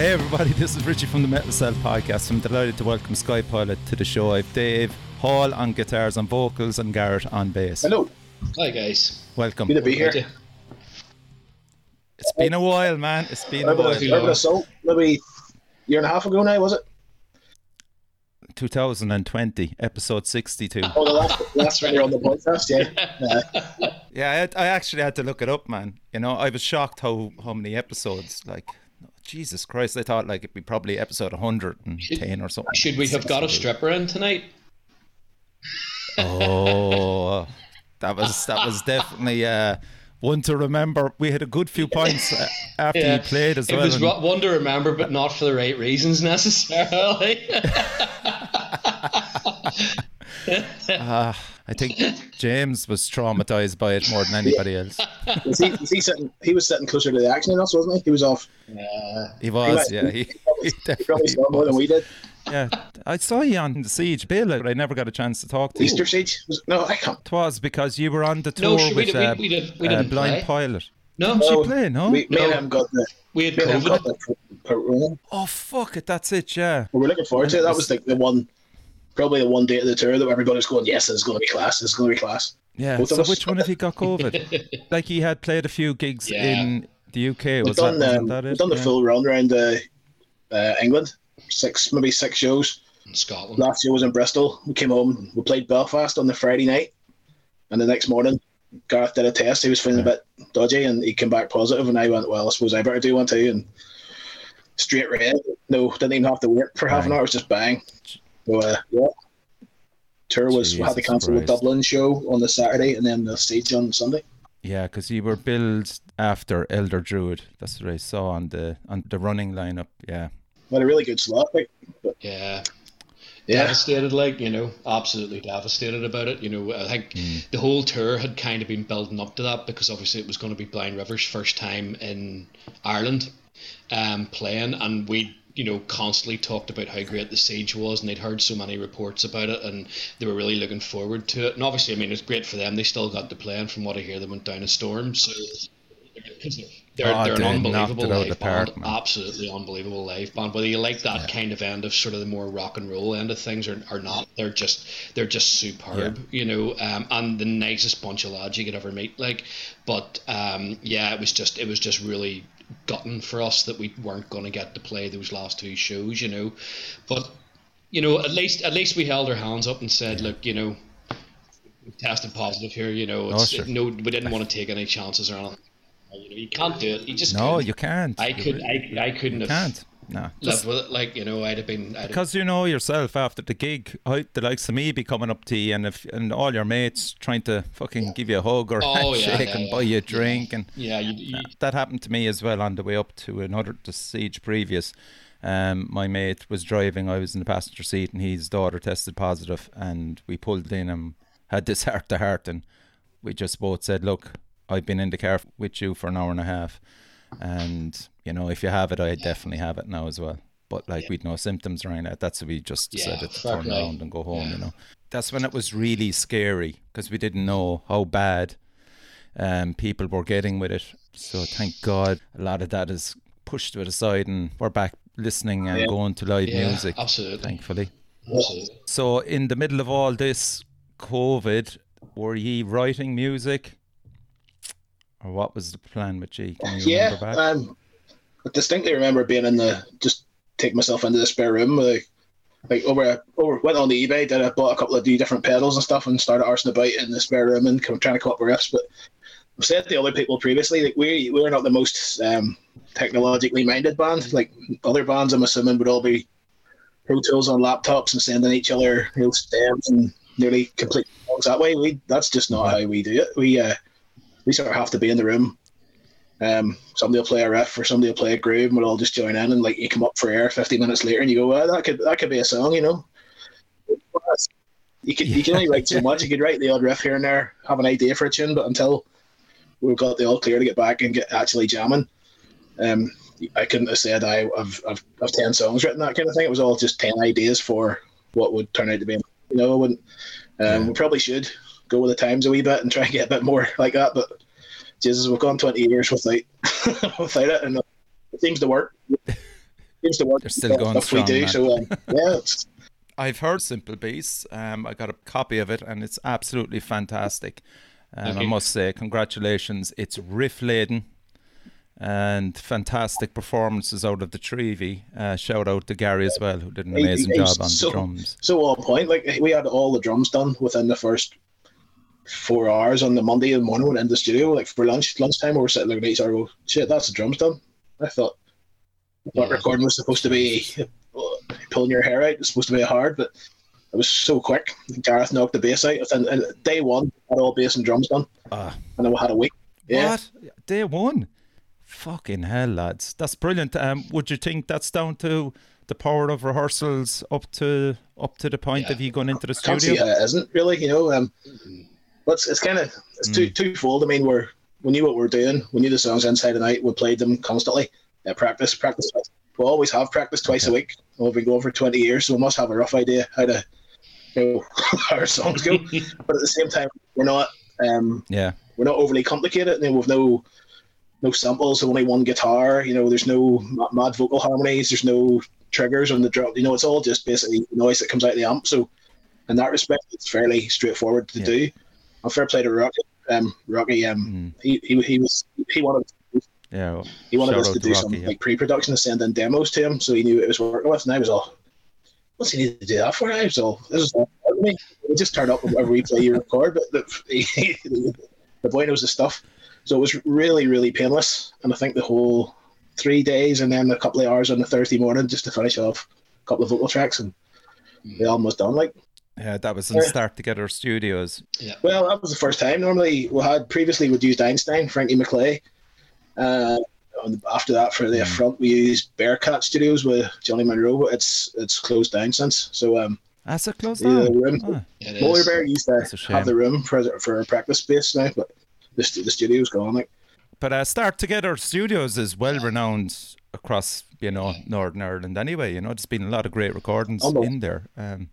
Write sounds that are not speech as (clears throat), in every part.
Hey everybody, this is Richie from the Metal Cell podcast. I'm delighted to welcome Skypilot to the show. I've Dave Hall on guitars and vocals and Gareth on bass. Hello. Hi guys. Welcome. Good to be here. It's been a while, man. It's been a Urban, while. Urban Assault, maybe a year and a half ago now, was it? 2020, episode 62. Oh, the last, last one you're on the podcast, yeah. (laughs) Yeah, I, I actually had to look it up, man. You know, I was shocked how how many episodes. Like, Jesus Christ, I thought like it'd be probably episode 110 or something. Should we have got a stripper in tonight? Oh, that was that was (laughs) definitely uh, one to remember. We had a good few points uh, after Yeah. he played as It well. It was and- one to remember, but not for the right reasons necessarily. (laughs) (laughs) Ah, I think James was traumatized by it more than anybody else. was he, was he, sitting, he was sitting closer to the action than us, wasn't he? He was off. yeah. He was, yeah. He, he He probably definitely saw more than we did. Yeah, I saw you on the siege, Bill, but I never got a chance to talk to Easter you. Easter Siege? Was, no, I can't. It was because you were on the tour sh- we with did- we- uh, we did- we uh, didn't Blind play. Pilot. No, Did you play, no? We, me and No. him got the. we had Me and him got COVID. the. Corona. Oh, fuck it, that's it, yeah. We were looking forward to it. That was like the one, probably the one day of the tour that everybody was going, yes, it's going to be class. It's going to be class. Yeah, Both so which one of you got COVID? (laughs) like he had played a few gigs Yeah. in the UK, We've was that, done, wasn't um, that we've it? done the Yeah. full round around uh, uh, England. Six, maybe six shows. in Scotland. Last year was in Bristol. We came home. We played Belfast on the Friday night, and the next morning, Gareth did a test. He was feeling a bit dodgy, and he came back positive. And I went, "Well, I suppose I better do one too." And straight red. No, didn't even have to wait for half an hour. It was just bang. So uh, yeah, tour was we had to Jesus cancel the Dublin show on the Saturday, and then the stage on the Sunday. Yeah, because you were billed after Elder Druid. That's what I saw on the on the running lineup. Yeah, what a really good slot, like, but Yeah. yeah, Devastated, like, you know, absolutely devastated about it. You know, I think the whole tour had kind of been building up to that because obviously it was going to be Blind River's first time in Ireland um, playing, and we, you know, constantly talked about how great the siege was, and they'd heard so many reports about it, and they were really looking forward to it. And obviously, I mean, it's great for them. They still got to play, and from what I hear, they went down a storm. So they're, Oh, they're they an unbelievable it out of live band, absolutely unbelievable live band. Whether you like that kind of end of sort of the more rock and roll end of things or, or not, they're just they're just superb, you know, um, and the nicest bunch of lads you could ever meet. Like, but um, yeah, it was just it was just really gutting for us that we weren't going to get to play those last two shows, you know, but you know at least at least we held our hands up and said, look, you know. we Tested positive here, you know. Oh, it's, sure. no, we didn't want to take any chances or anything. You know, you can't do it. You just no, couldn't. you can't. I could, I, I couldn't you have can't. No, just with it. Like you know, I'd have been. I'd have, because you know yourself after the gig, how the likes of me be coming up to you, and if and all your mates trying to fucking give you a hug or Oh, (laughs) handshake yeah, and yeah. buy you a drink, and yeah, you, you, that happened to me as well on the way up to another the siege previous. Um, my mate was driving, I was in the passenger seat, and his daughter tested positive, and we pulled in and had this (laughs) heart to heart, and we just both said, "Look, I've been in the car with you for an hour and a half, and you know if you have it, I definitely have it now as well." But like we'd no symptoms right now. That's what we just Yeah, decided to turn play. around and go home. Yeah. You know, that's when it was really scary because we didn't know how bad um, people were getting with it. So thank God a lot of that is pushed to the side and we're back listening and Yeah. going to live yeah, music, absolutely, thankfully. absolutely. So in the middle of all this COVID, were ye writing music? Or what was the plan with you yeah. Um, I distinctly remember being in the just take myself into the spare room, like like over over went on the eBay, did I bought a couple of different pedals and stuff, and started arsing about in the spare room and trying to come up with riffs. But I've said to other people previously, like we we're not the most um, technologically minded band. Like other bands, I'm assuming would all be Pro Tools on laptops and sending each other you know, stems and nearly complete songs that way. We that's just not how we do it. We uh, we sort of have to be in the room. Um, somebody will play a riff or somebody will play a groove, and we'll all just join in. And like you come up for air 50 minutes later, and you go, well, that could that could be a song, you know. You could you can only write so much. You could write the odd riff here and there, have an idea for a tune, but until we've got the all clear to get back and get actually jamming, um, I couldn't have said I, I've, I've I've ten songs written that kind of thing. It was all just ten ideas for what would turn out to be. You know, I wouldn't. Um, Yeah. We probably should go with the times a wee bit and try and get a bit more (laughs) like that. But Jesus, we've gone twenty years without (laughs) without it, and it seems to work. (laughs) seems to work. They're still going stuff we strong, do. man. So um, yeah, I've heard Simple Beast. Um, I got a copy of it, and it's absolutely fantastic. Um, Thank I must say, congratulations. It's riff laden and fantastic performances out of the Trevi. Uh, shout out to Garry as well, who did an amazing he- job on so- the drums. so on point. Like we had all the drums done within the first four hours on the Monday in the morning when in the studio. Like for lunch lunchtime, we were sitting looking at each other. Go, shit, that's the drums done. I thought what Yeah. recording was supposed to be (laughs) pulling your hair out. It's supposed to be hard, but it was so quick. Gareth knocked the bass out within and day one. Had all bass and drums done, Ah, and then we had a week. Yeah, What? Day one? Fucking hell, lads. That's brilliant. Um, would you think that's down to the power of rehearsals up to up to the point Yeah. of you going into the can't see studio? how it isn't really. You know, um, but it's, it's kind of it's two twofold. I mean, we're we knew what we were doing. We knew the songs inside and out. We played them constantly. Uh, practice, practice. We always have practice twice a week. We've been going for twenty years, so we must have a rough idea how to you know (laughs) how our songs go. (laughs) but at the same time, we're not um, Yeah. we're not overly complicated. You know, we've no no samples, only one guitar. You know, there's no mad vocal harmonies. There's no triggers on the drum. You know, it's all just basically noise that comes out of the amp. So, in that respect, it's fairly straightforward to Yeah. do. And fair play to Rocky. Um, Rocky, um, Mm. he, he he was he wanted Yeah. well, he wanted us to do some yeah. like pre-production and send in demos to him, so he knew what he was working with. And I was all, "What's he need to do that for?" I was all, "This is all me." We just turn up whatever replay you record, but the, (laughs) the boy knows the stuff. So it was really, really painless. And I think the whole three days and then a couple of hours on the Thursday morning just to finish off a couple of vocal tracks, and they almost done. Like, Yeah, that was in Yeah. Start Together Studios. Yeah. well, that was the first time. Normally, we had previously we'd used Einstein, Frankie McClay. Uh, and after that, for the Mm. front, we used Bearcat Studios with Johnny Monroe. but It's it's closed down since. So um, That's a close Yeah, down. room. Ah, It is. Molar Bear used to That's a shame. have the room for for a practice space now, but the, the studio's gone. Like, But uh, Start Together Studios is well renowned across, you know, Northern Ireland anyway. You know, there's been a lot of great recordings Oh, no. in there. Um,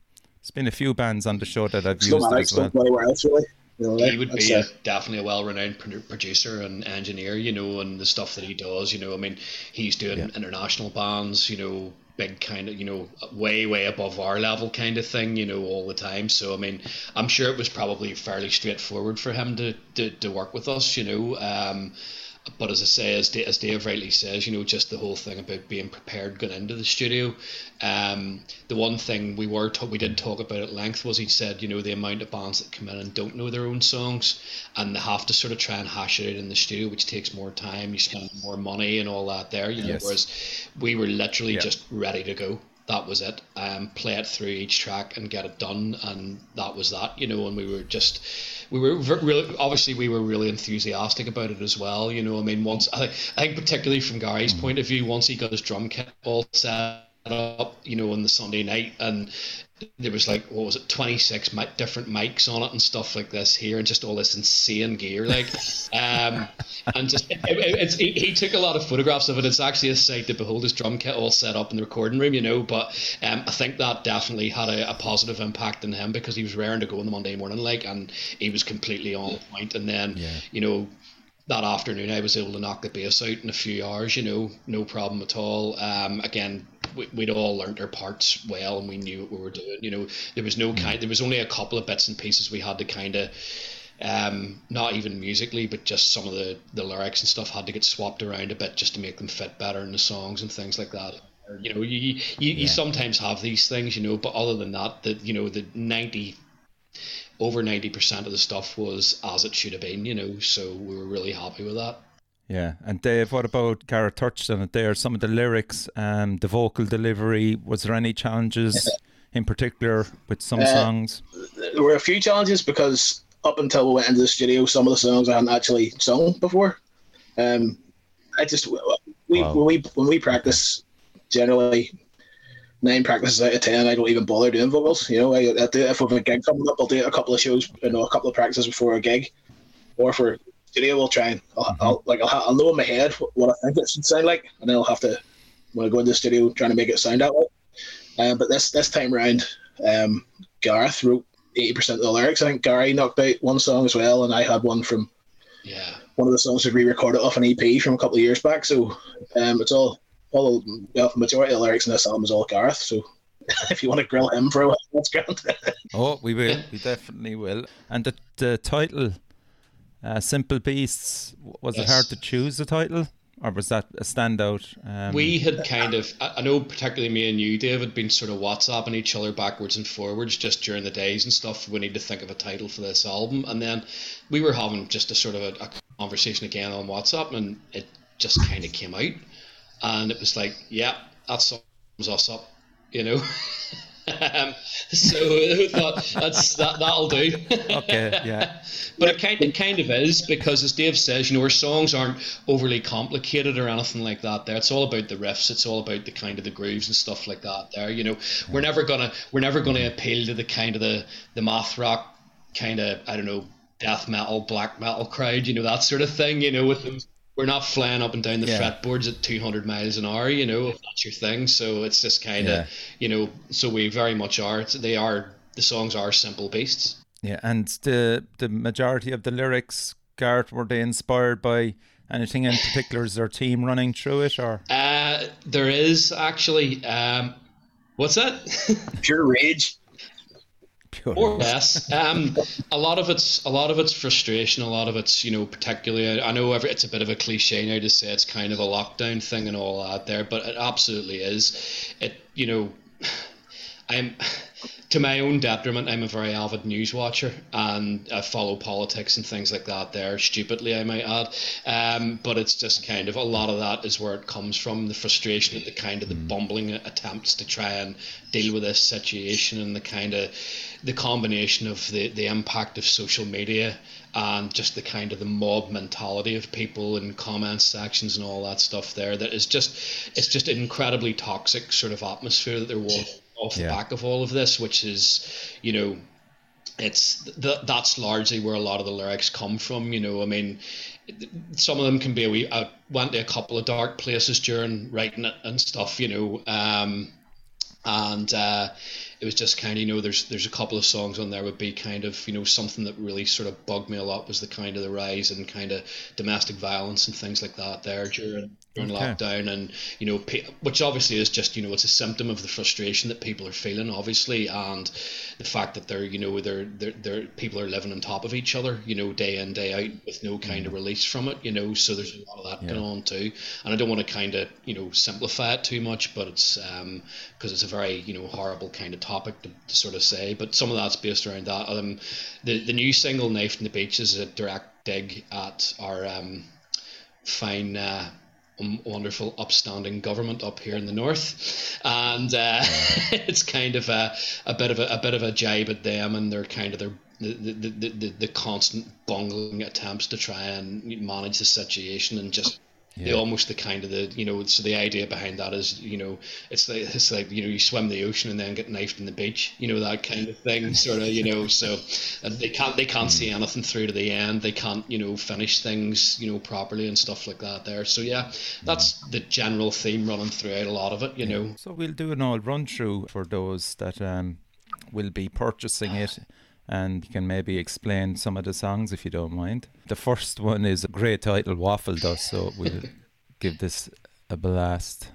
there's been a few bands under the show that I've it's used matter as well. don't anywhere really. You know, he would be a, definitely a well-renowned producer and engineer, you know, and the stuff that he does, you know, I mean, he's doing Yeah. international bands, you know, big kind of, you know, way, way above our level kind of thing, you know, all the time. So, I mean, I'm sure it was probably fairly straightforward for him to, to, to work with us, you know. Um, but as I say, as, Da- as Dave rightly says, you know, just the whole thing about being prepared going into the studio. Um, the one thing we were ta- we did talk about at length was he said, you know, the amount of bands that come in and don't know their own songs, and they have to sort of try and hash it out in the studio, which takes more time. You spend more money and all that there. You know, Yes. whereas we were literally Yeah. just ready to go. That was it. Um, play it through each track and get it done, and that was that. You know, and we were just, we were really, obviously, we were really enthusiastic about it as well. You know, I mean, once I, I think particularly from Garry's mm. point of view, once he got his drum kit all set up, you know, on the Sunday night, and there was like what was it, twenty six mi- different mics on it and stuff like this here, and just all this insane gear, like, um, and just it, it, it's he, he took a lot of photographs of it. It's actually a sight to behold. His drum kit all set up in the recording room, you know. But um, I think that definitely had a, a positive impact on him because he was raring to go on the Monday morning, like, and he was completely on point. And then, Yeah. you know, that afternoon I was able to knock the bass out in a few hours, you know, no problem at all. Um, again, we, we'd all learnt our parts well and we knew what we were doing. You know, there was no kind, there was only a couple of bits and pieces we had to kind of, um, not even musically, but just some of the, the lyrics and stuff had to get swapped around a bit just to make them fit better in the songs and things like that. You know, you, you, you sometimes have these things, you know, but other than that, that, you know, the 90, over 90% of the stuff was as it should have been, you know, so we were really happy with that. Yeah, and Dave, what about Gareth touched on it there? Some of the lyrics, um, the vocal delivery. Was there any challenges in particular with some Uh, songs? there were a few challenges because up until we went into the studio, some of the songs I hadn't actually sung before. Um, I just we Wow. when we when we practice generally nine practices out of ten, I don't even bother doing vocals. You know, I, I do if we have a gig coming up, I'll do a couple of shows, you know, a couple of practices before a gig, or for studio, we'll try and I'll, I'll like I'll, I'll know in my head what, what I think it should sound like, and then I'll have to when I go into the studio trying to make it sound that way. Um, but this this time around, um, Gareth wrote eighty percent of the lyrics. I think Garry knocked out one song as well, and I had one from Yeah. one of the songs we re-recorded off an EP from a couple of years back. So um, it's all all well, the majority of the lyrics in this album is all Gareth. So (laughs) if you want to grill him for a while, that's grand. (laughs) oh, we will. We definitely will. And the the title, uh, "Simple Beasts," was yes. it hard to choose the title? or was that a standout? Um... We had kind of, I know particularly me and you, Dave, had been sort of WhatsApping each other backwards and forwards just during the days and stuff. We need to think of a title for this album, and then we were having just a sort of a, a conversation again on WhatsApp, and it just kind of came out, and it was like, yeah, that sums us up, you know. (laughs) Um, so we thought that's that that'll do. (laughs) okay, yeah. but it kind it kind of is because as Dave says, you know, our songs aren't overly complicated or anything like that. There, it's all about the riffs. It's all about the kind of the grooves and stuff like that. There, you know, we're never gonna we're never gonna appeal to the kind of the the math rock kind of I don't know death metal, black metal crowd. You know that sort of thing. You know with them we're not flying up and down the yeah. fretboards at 200 miles an hour, you know, if that's your thing. So it's just kind of, yeah. you know, so we very much are. They are the songs are simple beasts. Yeah, and the the majority of the lyrics, Gareth, were they inspired by anything in particular? Is there team running through it, or? Uh, there is actually. Um, what's that? (laughs) Pure rage. Or less. Um, a lot of it's a lot of it's frustration. A lot of it's you know particularly. I know every, it's a bit of a cliche now to say it's kind of a lockdown thing and all that there, but it absolutely is. It you know, I'm (sighs) to my own detriment, I'm a very avid news watcher and I follow politics and things like that there, stupidly, I might add. Um, but it's just kind of a lot of that is where it comes from the frustration at the kind of the mm. bumbling attempts to try and deal with this situation and the kind of the combination of the, the impact of social media and just the kind of the mob mentality of people and comment sections and all that stuff there that is just it's just an incredibly toxic sort of atmosphere that there was off the back of all of this, which is, you know, it's th- that's largely where a lot of the lyrics come from. You know, I mean, some of them can be a wee. I went to a couple of dark places during writing it and stuff. You know, um, and uh, it was just kind of you know there's there's a couple of songs on there would be kind of you know something that really sort of bugged me a lot was the kind of the rise and kind of domestic violence and things like that there during during okay. lockdown and you know which obviously is just you know it's a symptom of the frustration that people are feeling obviously and the fact that they're you know they're they're, they're people are living on top of each other you know day in day out with no kind mm. of release from it you know so there's a lot of that yeah. going on too and I don't want to kind of you know simplify it too much but it's um because it's a very you know horrible kind of topic to, to sort of say but some of that's based around that um the the new single knife in the beach is a direct dig at our um fine uh, wonderful upstanding government up here in the north. And uh, (laughs) it's kind of a, a bit of a, a bit of a jibe at them and they're kind of their the, the, the, the, the constant bungling attempts to try and manage the situation and just yeah. almost the kind of the you know so the idea behind that is you know it's like it's like you know you swim the ocean and then get knifed in the beach you know that kind of thing sort of you know so they can't they can't see anything through to the end they can't you know finish things you know properly and stuff like that there so yeah that's the general theme running throughout a lot of it you know. So we'll do an all run through for those that um will be purchasing it and you can maybe explain some of the songs if you don't mind. The first one is a great title, Waffle Dust, so we'll (laughs) give this a blast.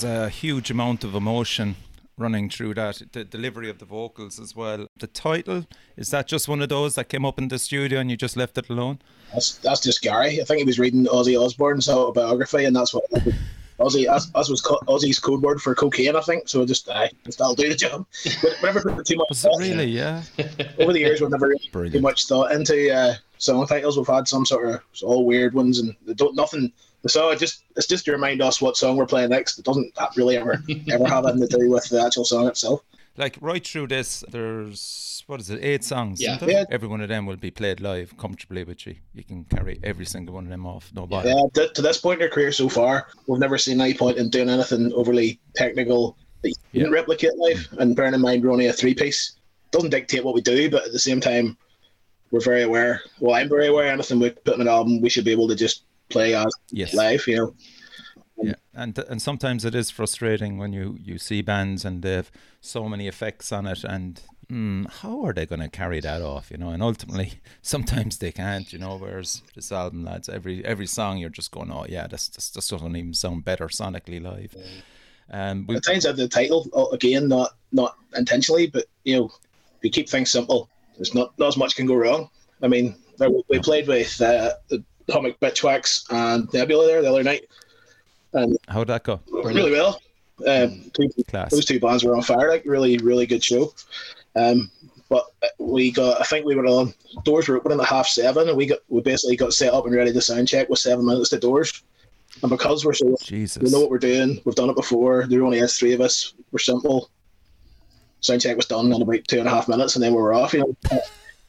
There's a huge amount of emotion running through that. The delivery of the vocals as well. The title is that just one of those that came up in the studio and you just left it alone? That's that's just Garry. I think he was reading Ozzy Osbourne's autobiography, and that's what (laughs) Ozzy as, as was co- Ozzy's code word for cocaine. I think so. Just uh, just that'll do the job. But never put too much. Was it really? Yeah. Over the years, we've never really put Brilliant. too much thought into uh, song titles. We've had some sort of all weird ones, and don't nothing. So it just it's just to remind us what song we're playing next. It doesn't really ever (laughs) ever have anything to do with the actual song itself. Like right through this, there's what is it, eight songs? Yeah. Yeah. Every one of them will be played live comfortably with you. You can carry every single one of them off, no bother. Yeah, to, to this point in our career so far, we've never seen any point in doing anything overly technical that you Yeah. can replicate live. And bearing in mind we're only a three piece, doesn't dictate what we do, but at the same time, we're very aware. Well, I'm very aware. Anything we put in an album, we should be able to just play as Yes. live. You know, Yeah, and and sometimes it is frustrating when you you see bands and they've so many effects on it, and mm, how are they going to carry that off? You know, and ultimately (laughs) sometimes they can't. You know, whereas this album, lads, every every song you're just going, oh yeah, this this, this doesn't even sound better sonically live. Um, we, times at the title uh, again, not not intentionally, but you know, we keep things simple, there's not not as much can go wrong. I mean, we played with uh, the Atomic Bitchwax and Nebula there the other night, and how'd that go? really well. Um, two, Class. those two bands were on fire. Like really, really good show. Um, but we got, I think we were on doors were opening at half seven, and we got we basically got set up and ready to sound check with seven minutes to doors. And because we're so Jesus. we know what we're doing, we've done it before. There only is three of us. We're simple. Sound check was done in about two and a half minutes, and then we were off. You know.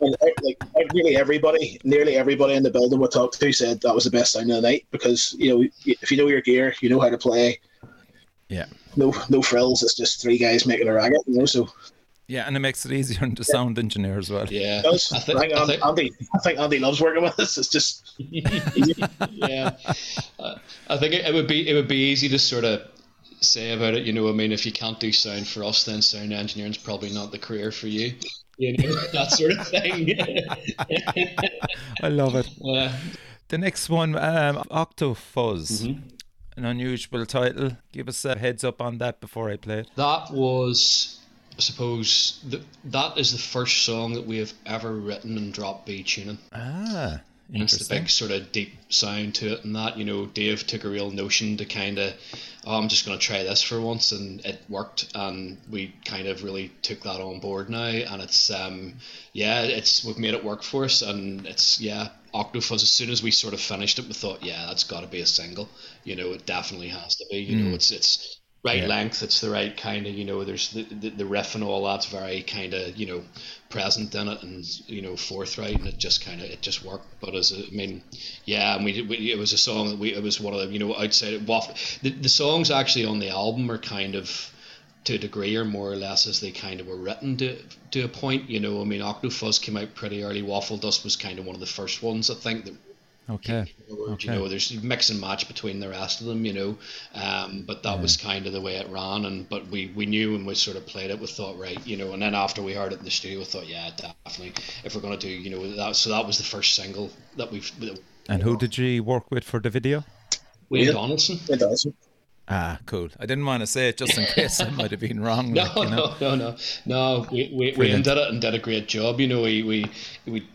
And like nearly everybody, nearly everybody in the building we talked to said that was the best sound of the night because you know if you know your gear, you know how to play Yeah. no no frills. It's just three guys making a racket, you know. So Yeah, and it makes it easier (laughs) on the sound engineer as well. Yeah, it does. I I think, think, I think Andy, I think Andy loves working with us. It's just (laughs) yeah, Uh, I think it, it would be it would be easy to sort of say about it. You know, I mean, if you can't do sound for us, then sound engineering's probably not the career for you. You know, (laughs) that sort of thing. I love it. (laughs) Yeah. The next one, um, Octofuzz. Mm-hmm. An unusual title. Give us a heads up on that before I play it. That was, I suppose, the, that is the first song that we have ever written and dropped B tuning. Ah, it's the big sort of deep sound to it, and that you know, Dave took a real notion to kind of, oh, I'm just going to try this for once, and it worked, and we kind of really took that on board now, and it's um, yeah, it's we've made it work for us, and it's yeah, Octofuzz. As soon as we sort of finished it, we thought, yeah, that's got to be a single, you know, it definitely has to be, you know, it's it's right Yeah. length, it's the right kind of, you know, there's the, the the riff and all that's very kind of you know present in it and you know forthright and it just kind of it just worked. But as a, I mean yeah and we, we it was a song that we it was one of the you know outside waffle the, the songs actually on the album are kind of to a degree or more or less as they kind of were written to to a point you know. I mean Octofuzz came out pretty early. Waffle Dust was kind of one of the first ones I think that Okay. forward, Okay. You know, there's mix and match between the rest of them, you know. Um, but that was kind of the way it ran, and but we, we knew and we sort of played it, we thought right, you know. And then after we heard it in the studio, we thought, yeah, definitely, if we're gonna do, you know, that. So that was the first single that we've. That And who did you work with for the video? Wayne Yeah. Donaldson. it does. Ah, cool. I didn't want to say it just in (laughs) case I might have been wrong. No, like, you know. no, no, no, no. We, we, Wayne Brilliant. did it and did a great job. You know, we we, we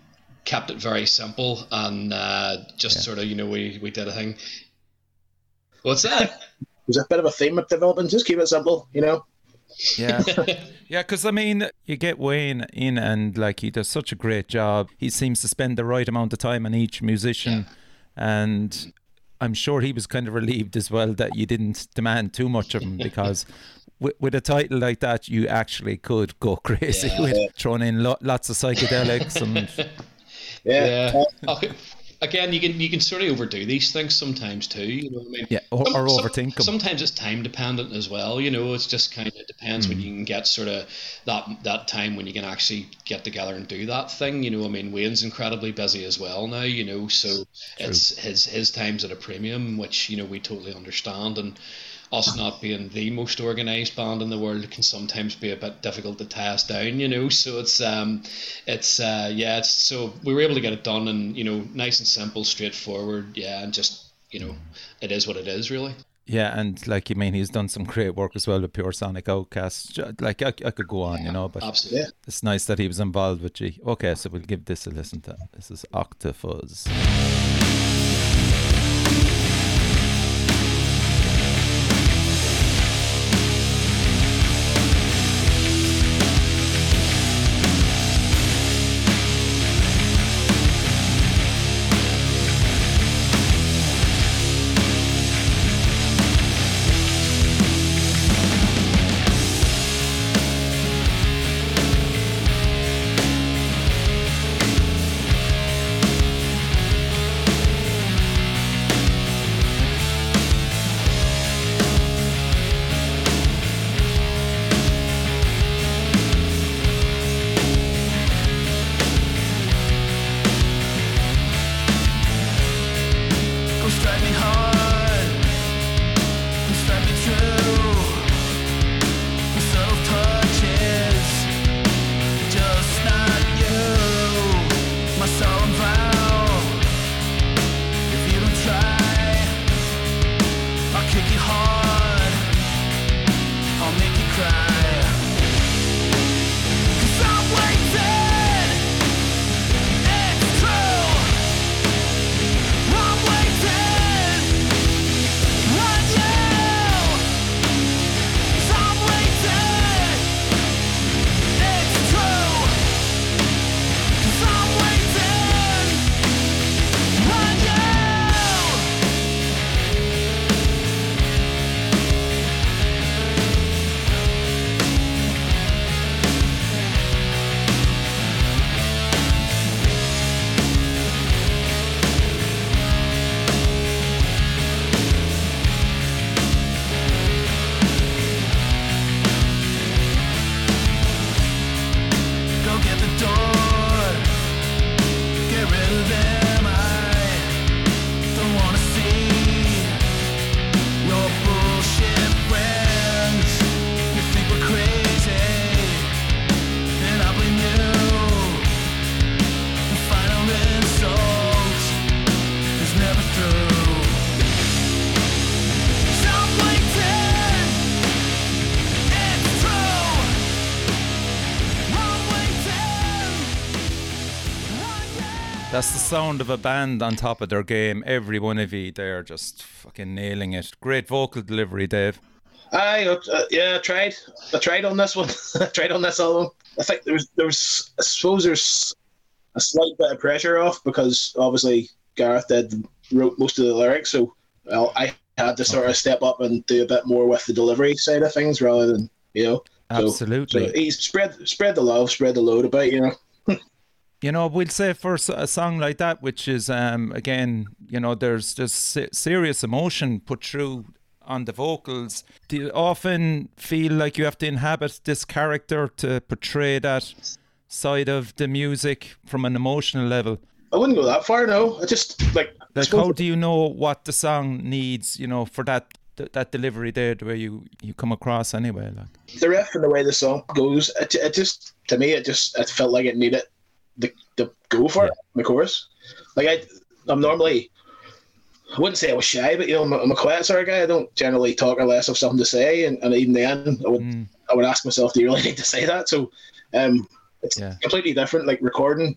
kept it very simple and uh, just Yeah. sort of, you know, we, we did a thing. What's that? There's a bit of a theme of development. Just keep it simple, you know. Yeah. (laughs) Yeah, because I mean, you get Wayne in and like he does such a great job. He seems to spend the right amount of time on each musician. And I'm sure he was kind of relieved as well that you didn't demand too much of him (laughs) because with, with a title like that, you actually could go (laughs) crazy Yeah. with throwing in lo- lots of psychedelics and Yeah. Yeah. Okay. Again, you can you can sort of overdo these things sometimes too. You know what I mean? yeah, or, or Some- overthink them. Sometimes it's time dependent as well. You know, it's just kind of depends when hmm. you can get sort of that that time when you can actually get together and do that thing. You know, I mean, Wayne's incredibly busy as well now. You know, so it's his his time's at a premium, which you know we totally understand and. Us not being the most organised band in the world can sometimes be a bit difficult to tie us down, you know. So it's um, it's uh, yeah, it's so we were able to get it done and you know, nice and simple, straightforward, yeah, and just you know, it is what it is, really. Yeah, and like you mean, he's done some great work as well with Pure Sonic Outcast. Like I, I could go on, you know, but Absolutely. It's nice that he was involved with G. Okay, so we'll give this a listen to. This is Octofuzz. That's the sound of a band on top of their game. Every one of you, they're just fucking nailing it. Great vocal delivery, Dave. I uh, yeah, I tried. I tried on this one. (laughs) I tried on this album. I think there was there was I suppose there's a slight bit of pressure off because obviously Gareth did wrote most of the lyrics, so well, I had to sort of step up and do a bit more with the delivery side of things rather than you know. So- Absolutely. So he's spread spread the love, spread the load about, you know. You know, we'll say for a song like that, which is um, again, you know, there's se- serious emotion put through on the vocals. Do you often feel like you have to inhabit this character to portray that side of the music from an emotional level? I wouldn't go that far, no. I just like Like, how do you know what the song needs? You know, for that th- that delivery there, the way you you come across anyway. Like, the riff and the way the song goes, it, it just to me it just it felt like it needed the the go for it in the chorus. Like I, I'm normally I wouldn't say I was shy, but you know I'm a, I'm a quiet sort of guy. I don't generally talk unless I've something to say, and, and even then I would mm, I would ask myself, do you really (laughs) need to say that? So, um, it's Yeah. completely different. Like recording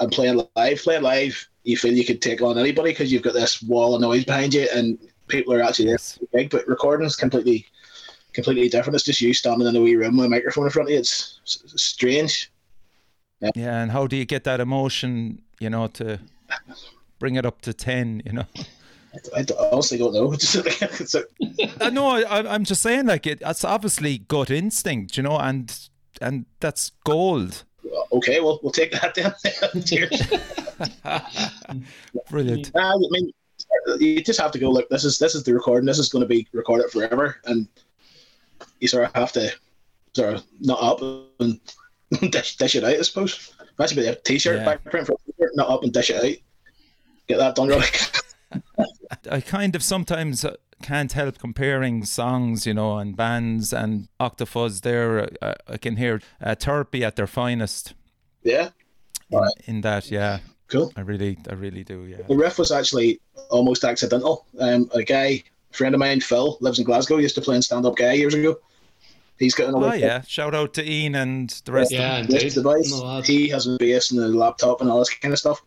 and playing live, playing live, you feel you could take on anybody because you've got this wall of noise behind you, and people are actually there Yes. big. But recording's completely, completely different. It's just you standing in a wee room with a microphone in front of you. It's, it's strange. Yeah, and how do you get that emotion? You know, to bring it up to ten. You know. I honestly don't know. (laughs) It's just, it's a, Uh, no, I, I'm just saying, like it, it's obviously gut instinct, you know, and and that's gold. okay, well we'll take that then. (laughs) (laughs) Brilliant. Nah, I mean, you just have to go. Look, this is this is the recording. This is going to be recorded forever, and you sort of have to sort of not up and (laughs) dish, dish it out. I suppose. That should be a T-shirt Yeah. back print for a T-shirt. Nut up and dish it out. Get that done, really. (laughs) I kind of sometimes uh, can't help comparing songs, you know, and bands and Octofuzz. There, uh, I can hear uh, Therapy at their finest yeah, in that. Yeah, cool. I really, I really do. Yeah. The riff was actually almost accidental. Um, a guy friend of mine, Phil, lives in Glasgow. Used to play in stand up guy years ago. He's got another. Oh yeah, shout out to Ian and the rest Yeah, of indeed. This device. No, he has a base and a laptop and all this kind of stuff.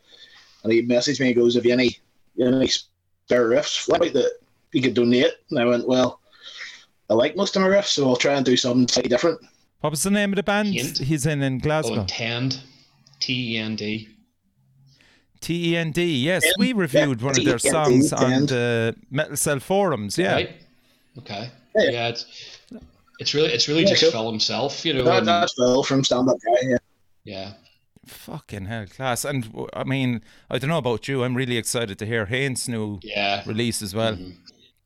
And he messaged me and goes, "Have you any, you any spare riffs like that you could donate?" And I went, "Well, I like most of my riffs, so I'll try and do something slightly different." What was the name of the band Hint. he's in in Oh, Glasgow? and Tend. T E N D. T E N D. Yes, Yeah, we reviewed one of their T N songs D, on the Metal Cell forums. Yeah, Right? Okay. Yeah. Yeah, it's it's really it's really Yeah, just cool. Phil himself, you know. That, and- that's Phil from Stand Up Guy. Yeah. yeah. fucking hell, class. And I mean, I don't know about you. I'm really excited to hear Haynes' new Yeah. release as well.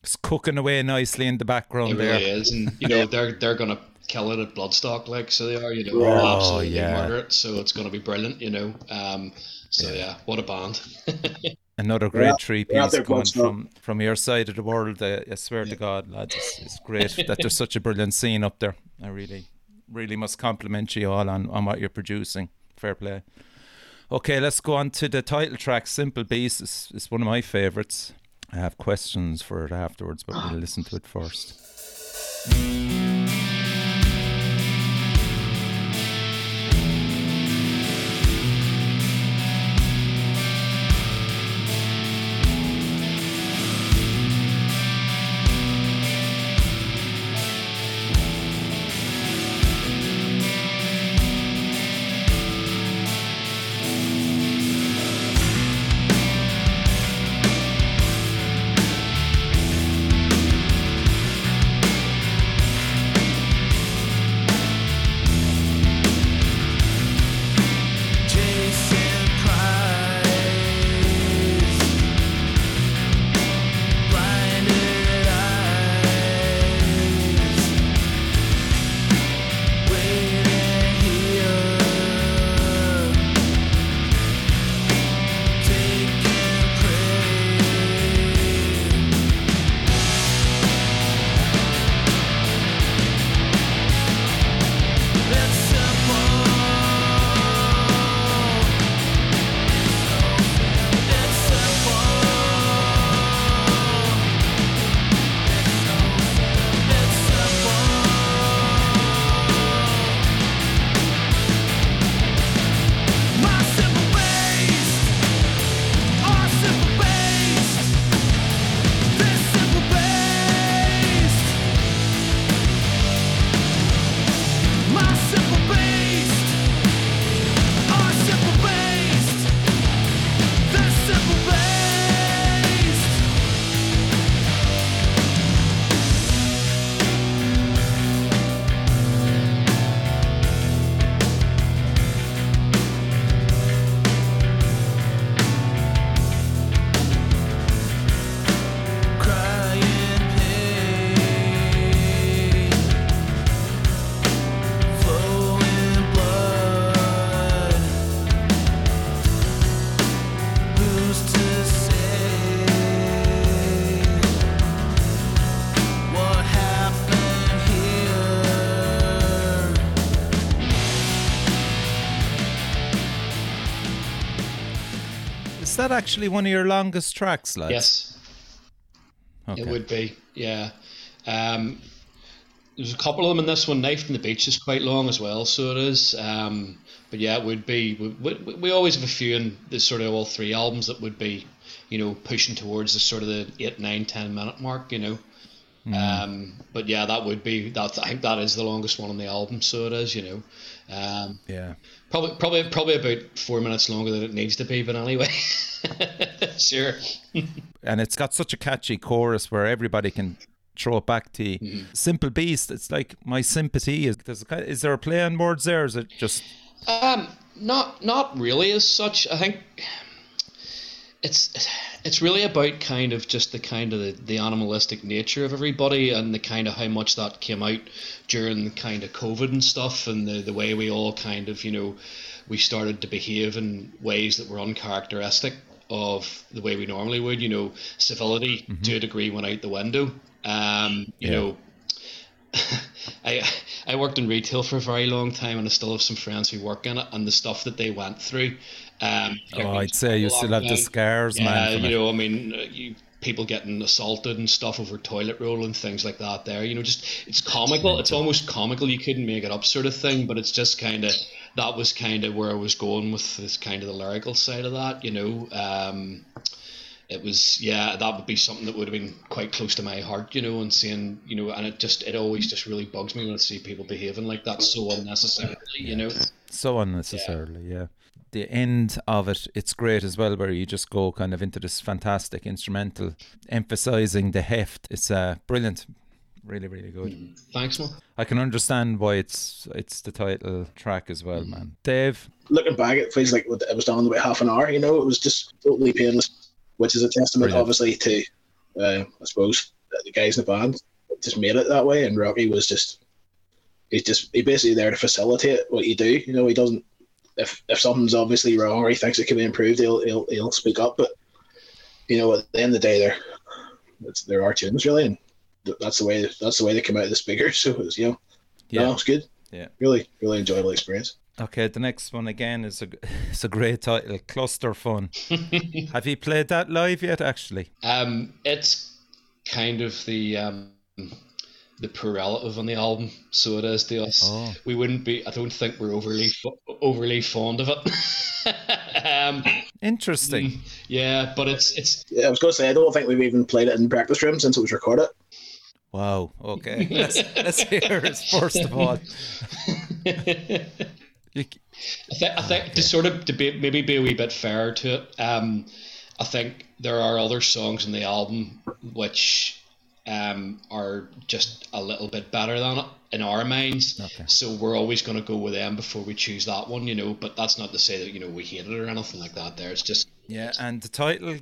It's cooking away nicely in the background It there. really is, and you know they're they're gonna kill it at Bloodstock, like so they are. You know, Oh, absolutely yeah. murder it. So it's gonna be brilliant. You know, um, so yeah, what a band. (laughs) Another great three piece coming from from your side of the world. Uh, I swear to God, lads, it's, it's great (laughs) that there's such a brilliant scene up there. I really, really must compliment you all on, on what you're producing. Fair play. Okay, let's go on to the title track. Simple Beast is, is one of my favourites. I have questions for it afterwards, but we'll listen to it first. That actually one of your longest tracks, lads? Yes, Okay. it would be. Yeah. Um, there's a couple of them in this one. Knife in the Beach is quite long as well, so it is. Um, but yeah, it would be. We, we, we always have a few in the sort of all three albums that would be, you know, pushing towards the sort of the eight, nine, ten minute mark. You know. Um, but yeah, that would be that. I think that is the longest one on the album, so it is. You know. Um, Yeah. probably, probably, probably about four minutes longer than it needs to be, but anyway. (laughs) sure. (laughs) and it's got such a catchy chorus where everybody can throw it back to you. Mm-hmm. Simple Beast. It's like my sympathy is. There's a, ki- is there a play on words there? Or is it just Um, not not really as such. I think it's it's really about kind of just the kind of the, the animalistic nature of everybody and the kind of how much that came out during the kind of COVID and stuff and the, the way we all kind of, you know, we started to behave in ways that were uncharacteristic of the way we normally would, you know, civility to a degree went out the window. Um, you Yeah. know, (laughs) I I worked in retail for a very long time, and I still have some friends who work in it, and the stuff that they went through. Um, Oh, I'd say you still have the scars, yeah, man. you know, I mean, uh, you people getting assaulted and stuff over toilet roll and things like that. There, you know, just it's comical. It's almost comical. You couldn't make it up, sort of thing. But it's just kind of that was kind of where I was going with this kind of the lyrical side of that. You know. Um, it was yeah that would be something that would have been quite close to my heart you know and seeing you know and it just it always just really bugs me when I see people behaving like that so unnecessarily you know so unnecessarily yeah. The end of it it's great as well where you just go kind of into this fantastic instrumental emphasizing the heft it's uh brilliant really really good thanks man i can understand why it's it's the title track as well man dave Looking back, it feels like it was done in about half an hour. You know, it was just totally painless, which is a testament, Brilliant. obviously, to uh, I suppose the guys in the band just made it that way. And Rocky was just he's just he basically there to facilitate what you do. You know, he doesn't if if something's obviously wrong or he thinks it can be improved, he'll he'll, he'll speak up. But you know, at the end of the day, there it's there are tunes really, and th- that's the way that's the way they come out of the speakers. (laughs) So it was you know, Yeah. no, it's good. Yeah. really really enjoyable experience. okay the next one again is a (laughs) it's a great title cluster fun (laughs) have you played that live yet actually Um, it's kind of the um, the poor relative on the album, so it is to us. Oh. We wouldn't be. I don't think we're overly overly fond of it. (laughs) um, interesting yeah, but it's it's Yeah, I was going to say I don't think we've even played it in the practice room since it was recorded. Wow. Okay. (laughs) Let's let's hear it first of all. (laughs) You, I, th- I think to sort of to be, maybe be a wee bit fair to it. Um, I think there are other songs in the album which um, are just a little bit better than it in our minds. Okay. So we're always going to go with them before we choose that one, you know. But that's not to say that you know we hate it or anything like that. There, it's just yeah, and the title,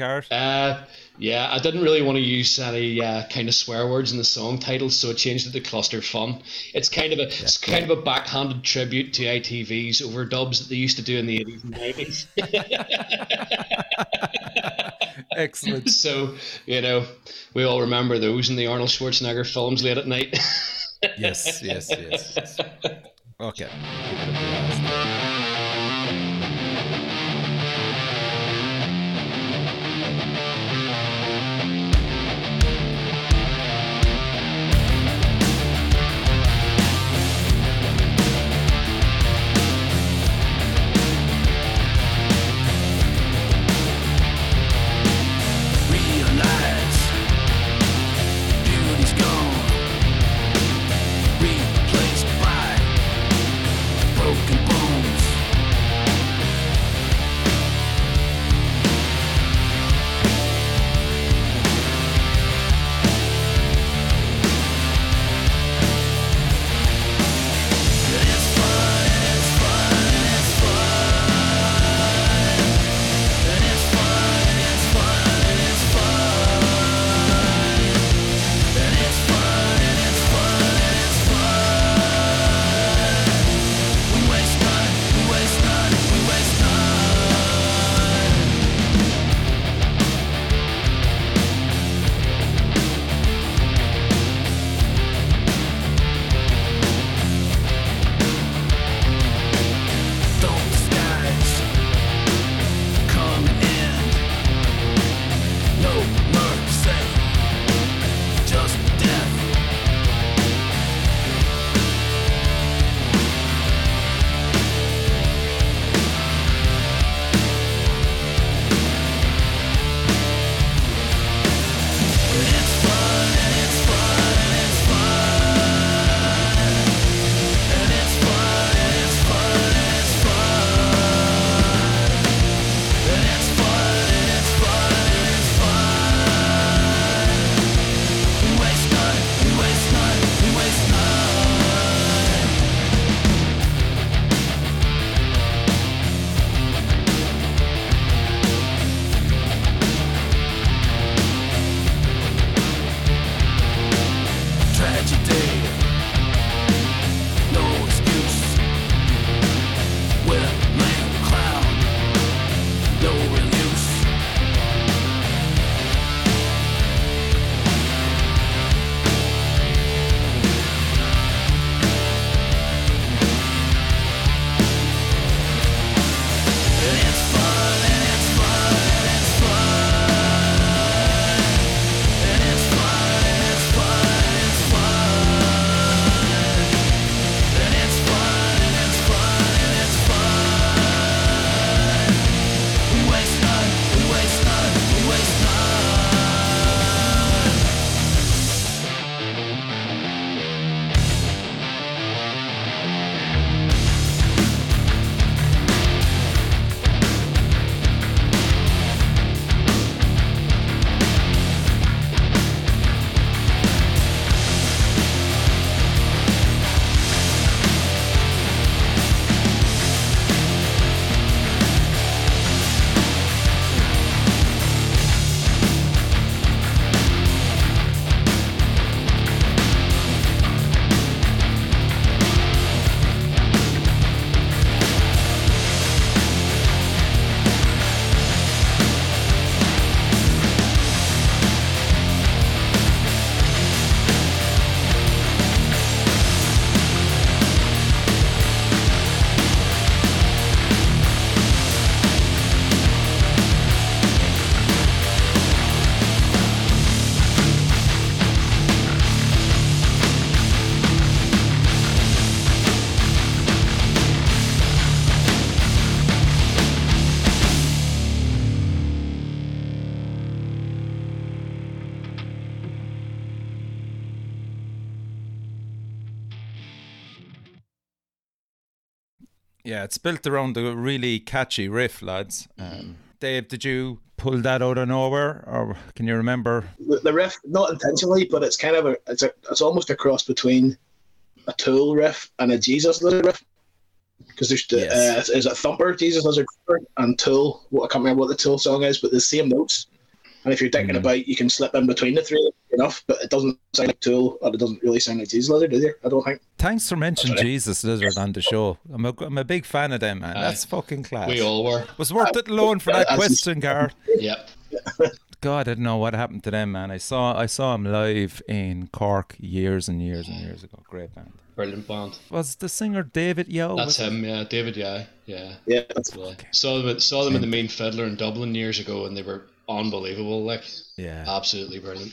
Gareth. uh, yeah, I didn't really want to use any uh, kind of swear words in the song title, so I changed it to Cluster Fun. It's kind of a it's kind of a backhanded tribute to ITV's overdubs that they used to do in the eighties and nineties. (laughs) Excellent. (laughs) so you know, we all remember those in the Arnold Schwarzenegger films late at night. (laughs) Yes, yes, yes. yes. Okay. Yeah, it's built around a really catchy riff, lads. Um, Dave, did you pull that out of nowhere, or can you remember? The, riff, not intentionally, but it's kind of a it's a it's almost a cross between a Tool riff and a Jesus Lizard riff. Because there's the Yes. uh, is it Thumper, Jesus Lizard, and Tool. What I can't remember what the Tool song is, but the same notes. And if you're thinking Mhm. about, you can slip in between the three enough, but it doesn't sound like Tool, and it doesn't really sound like Jesus Lizard either. I don't think. Thanks for mentioning Sorry. Jesus Lizard on the show. I'm a, I'm a big fan of them, man. Aye. That's fucking class. We all were. was worth it alone for that question, Gar. Yep. God, I don't know what happened to them, man. I saw I saw them live in Cork years and years and years ago. Great band. Brilliant band. Was the singer David Yow? That's was it? him, yeah. David, yeah. Yeah. Yeah, that's yeah. Saw them, saw them in the Mean Fiddler in Dublin years ago, and they were unbelievable. Like, Yeah. absolutely brilliant.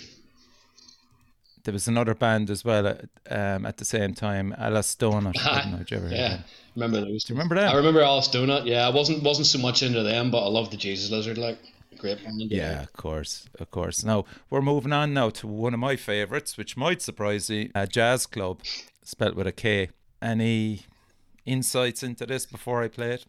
There was another band as well uh, um, at the same time, Alice Donut. I don't know, did you ever (laughs) Yeah, them? remember those? Do you remember them? I remember Alice Donut. Yeah, I wasn't wasn't so much into them, but I love the Jesus Lizard. Like, great band. Yeah, of course, of course. Now we're moving on now to one of my favourites, which might surprise you, a jazz club, spelt with a K. Any insights into this before I play it?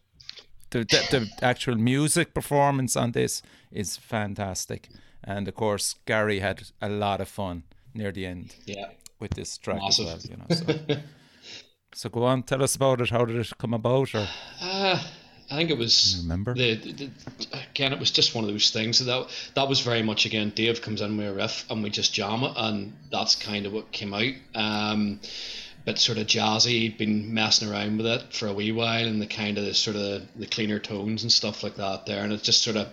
The, the, the actual music performance on this is fantastic, and of course Garry had a lot of fun near the end yeah. with this track Massive. as well. You know, so. so go on, tell us about it. How did it come about? Or Uh, I think it was. remember? The, the, the- again, it was just one of those things that that was very much again. Dave comes in with a riff and we just jam it, and that's kind of what came out. Um, bit sort of jazzy. He'd been messing around with it for a wee while, and the kind of the sort of the cleaner tones and stuff like that there. And it's just sort of,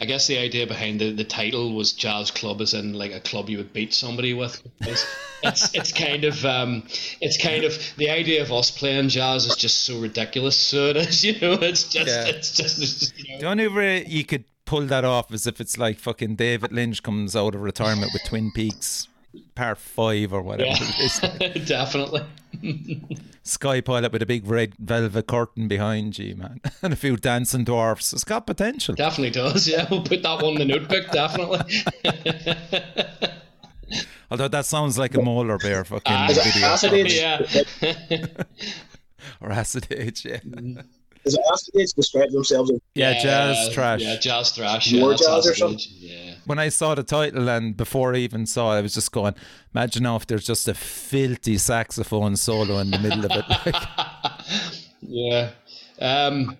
I guess the idea behind the, the title was jazz club, as in like a club you would beat somebody with. It's it's, it's kind of um, it's kind of the idea of us playing jazz is just so ridiculous. So it is, (laughs) you know, it's just Yeah. it's just, it's just you know. The only way you could pull that off is if it's like fucking David Lynch comes out of retirement with Twin Peaks Part Five or whatever it is. Yeah, (laughs) definitely. Skypilot with a big red velvet curtain behind you, man, (laughs) and a few dancing dwarfs. It's got potential. Definitely does. Yeah, we'll put that one in the notebook. Definitely. (laughs) Although that sounds like a molar bear fucking it video acid age? yeah. or acid age. Yeah, Is it acid describe themselves as yeah, jazz trash. Yeah, jazz thrash. More yeah, jazz or something? Yeah. when I saw the title and before I even saw it, I was just going, imagine now if there's just a filthy saxophone solo in the middle of it. Like, (laughs) Yeah. Um,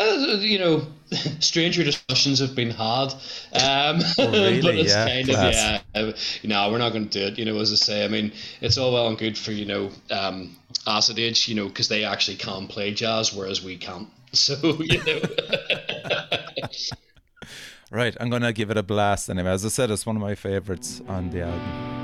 uh, you know, (laughs) stranger discussions have been had. Um, (laughs) Oh, really? but it's Yeah, kind class. of, yeah. uh, You know, we're not going to do it. You know, as I say, I mean, it's all well and good for, you know, um, Acid Age, you know, because they actually can play jazz, whereas we can't. (laughs) So, you know. right, I'm going to give it a blast anyway. As I said, it's one of my favorites on the album.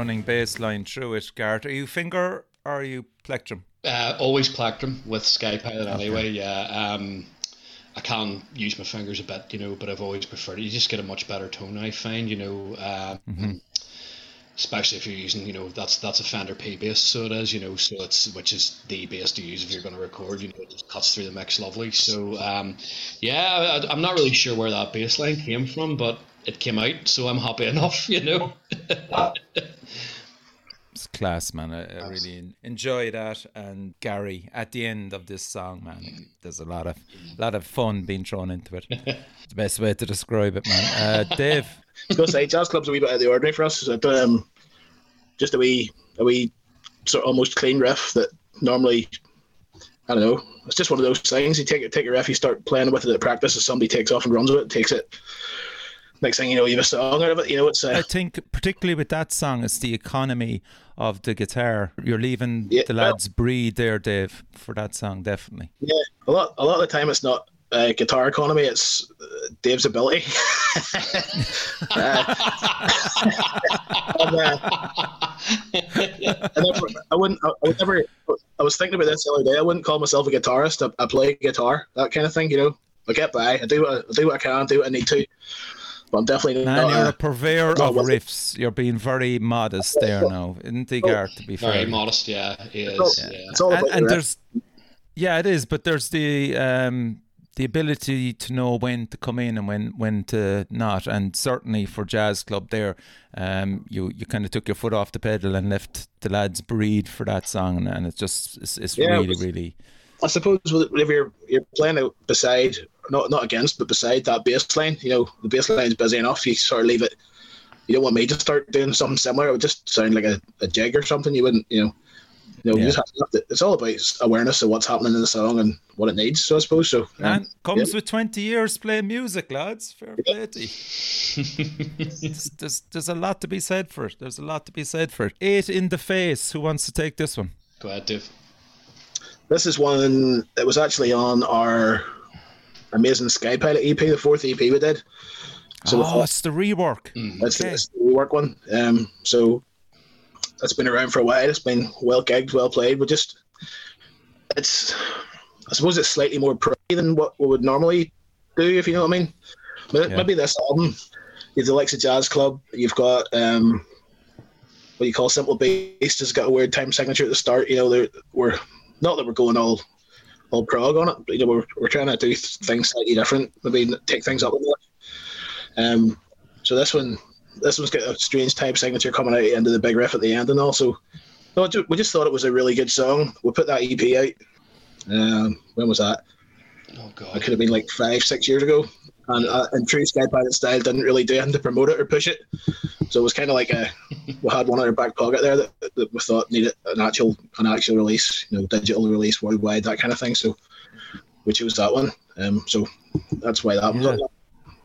Running bass line through it, Gareth. Are you finger or are you plectrum? Uh, always plectrum with Skypilot anyway. Yeah. Um, I can use my fingers a bit, you know, but I've always preferred it. You just get a much better tone, I find, you know. Um, Especially if you're using, you know, that's that's a Fender P bass, so it is, you know, so it's which is the bass to use if you're going to record, you know, it just cuts through the mix lovely. So, um, yeah, I, I'm not really sure where that bass line came from, but it came out, so I'm happy (laughs) enough, you know. It's class, man. I, I really enjoy that. And Garry, at the end of this song, man, there's a lot of lot of fun being thrown into it. (laughs) The best way to describe it, man. Uh, (laughs) Dave, I was going to say, jazz club's a wee bit out of the ordinary for us. It's um, just a wee, a wee sort of almost clean riff that normally, I don't know, it's just one of those things. You take it, take a riff, you start playing with it at practice, and somebody takes off and runs with it, takes it. Next thing you know, you have a song out of it. You know, it's uh, I think particularly with that song, it's the economy of the guitar. You're leaving Yeah, the well- lads breathe there, Dave, for that song, definitely. yeah. A lot, a lot of the time, it's not uh, guitar economy; it's uh, Dave's ability. (laughs) Uh, (laughs) and, uh, I, never, I wouldn't. I, I would never. I was thinking about this the other day. I wouldn't call myself a guitarist. I, I play guitar, that kind of thing. You know, I get by. I do. What, I do what I can. Do what I need to. But I'm definitely Man, not. you're a purveyor of what's riffs. You're being very modest there now, isn't he. To be fair? Very modest, yeah, he it's all, is. Yeah. it's all and, about and the there's yeah it is but there's the um the ability to know when to come in and when when to not and certainly for jazz club there um you you kind of took your foot off the pedal and left the lads breed for that song and, and it's just it's, it's Yeah, it really was- really I suppose whenever you're you're playing out beside, not not against, but beside that baseline, you know, the baseline is busy enough. You sort of leave it. You don't want me to start doing something similar. It would just sound like a, a jig or something. You wouldn't, you know. You know, you Yeah. just have to, it's all about awareness of what's happening in the song and what it needs. So I suppose so. um, and comes yeah. with 20 years playing music lads fair play there's, there's, there's a lot to be said for it there's a lot to be said for it eight in the face who wants to take this one Go ahead, Dave. This is one that was actually on our amazing Skypilot EP, the fourth EP we did. So oh thought- it's the rework That's Okay. that's the rework one. Um, so that's been around for a while. It's been well gigged, well played. We just, it's, I suppose it's slightly more pro than what we would normally do, if you know what I mean. But Yeah. maybe this album, you've the likes of Jazz Club. You've got um, what you call Simple Beast has got a weird time signature at the start. You know, they're, we're not that we're going all all prog on it, but you know, we're, we're trying to do things slightly different. Maybe take things up a bit. Um, so this one, this one's got a strange type signature coming out at the end of the big riff at the end, and also, no, we just thought it was a really good song. We put that EP out. Um, when was that? Oh god, It could have been like five, six years ago. And uh, in true Skypilot style, didn't really do anything to promote it or push it. So it was kind of like a we had one in our back pocket there that, that we thought needed an actual an actual release, you know, digital release worldwide, that kind of thing. So we chose that one. Um, so that's why that was Yeah. on.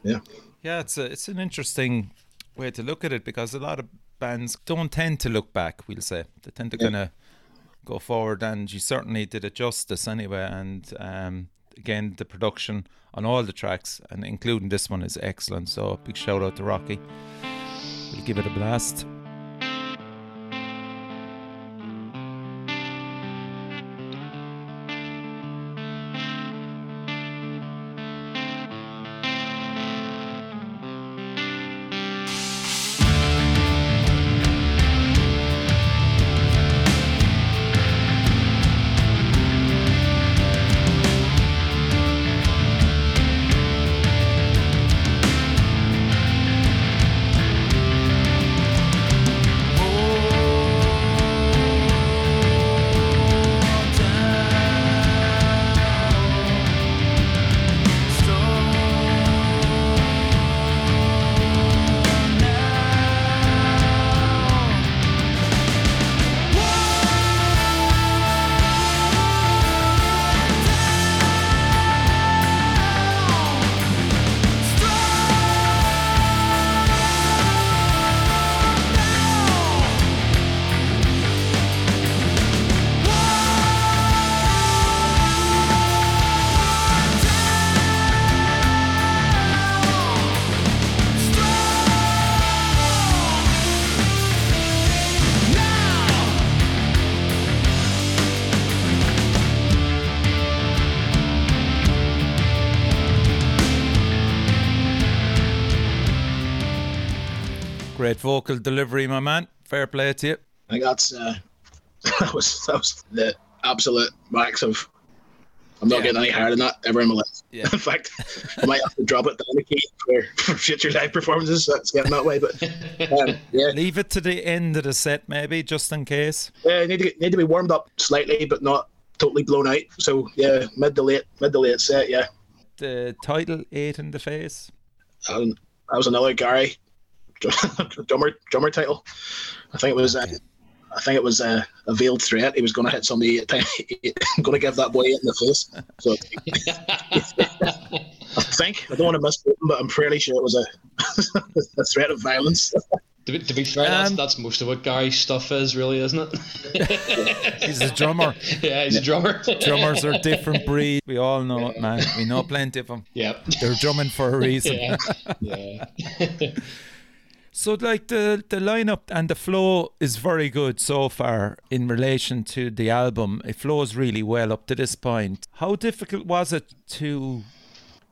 there. Yeah, it's a, it's an interesting way to look at it because a lot of bands don't tend to look back. We'll say they tend to Yeah. kind of go forward, and you certainly did it justice anyway. And um, again, the production on all the tracks, and including this one, is excellent. So big shout out to Rocky. We'll give it a blast. Great vocal delivery, my man. Fair play to you. I think that's uh, (laughs) that was that was the absolute max of. I'm not Yeah. getting any higher than that ever in my life. Yeah. (laughs) In fact, I might have to drop it down a key for, for future live performances. That's getting that way, but um, yeah, Leave it to the end of the set, maybe, just in case. yeah, need to get, need to be warmed up slightly, but not totally blown out. So yeah, mid to late, mid to late set. Yeah, The title, Eight in the Face. um, that was another Garry (laughs) drummer drummer title. I think it was. Uh, I think it was uh, a veiled threat. He was going to hit somebody. At time, going to give that boy eight in the face. So (laughs) I think I don't want to misquote him, but I'm fairly sure it was a, (laughs) a threat of violence. To be, to be fair, that's, Um, that's most of what Garry's stuff is, really, isn't it? He's a drummer. yeah, he's a drummer. Drummers are different breed. We all know it, man. We know plenty of them. yeah. They're drumming for a reason. Yeah. Yeah. So, like the the lineup and the flow is very good so far in relation to the album. It flows really well up to this point. How difficult was it to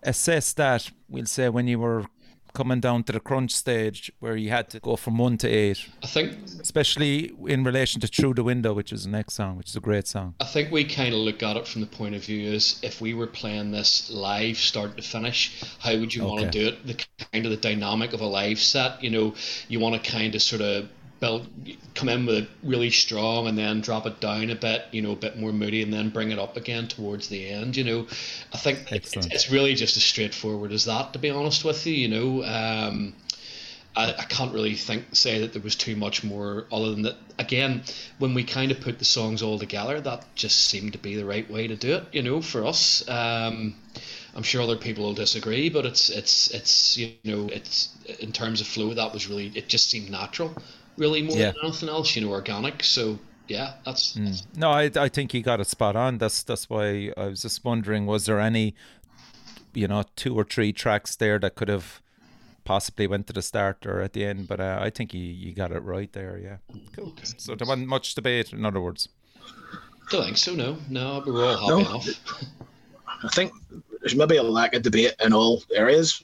assess that? We'll say when you were coming down to the crunch stage where you had to go from one to eight, I think especially in relation to Through the Window, which is the next song, which is a great song. I think we kind of look at it from the point of view as if we were playing this live, start to finish. How would you want to do it? The kind of the dynamic of a live set. You know, you want to kind of sort of build, come in with it really strong, and then drop it down a bit. You know, a bit more moody, and then bring it up again towards the end. You know, I think it's, it's really just as straightforward as that. To be honest with you, you know. Um, I, I can't really think say that there was too much more other than that. Again, when we kind of put the songs all together, that just seemed to be the right way to do it. You know, for us. Um, I'm sure other people will disagree, but it's it's it's you know it's in terms of flow that was really it just seemed natural, really more Yeah. than anything else. You know, organic. So yeah, that's, that's No, I I think you got it spot on. That's that's why I was just wondering, was there any, you know, two or three tracks there that could have possibly went to the start or at the end? But uh, I think you, you got it right there. Yeah, cool. So there wasn't much debate. In other words, don't think so. No, no, we were all happy No. enough. I think there's maybe a lack of debate in all areas.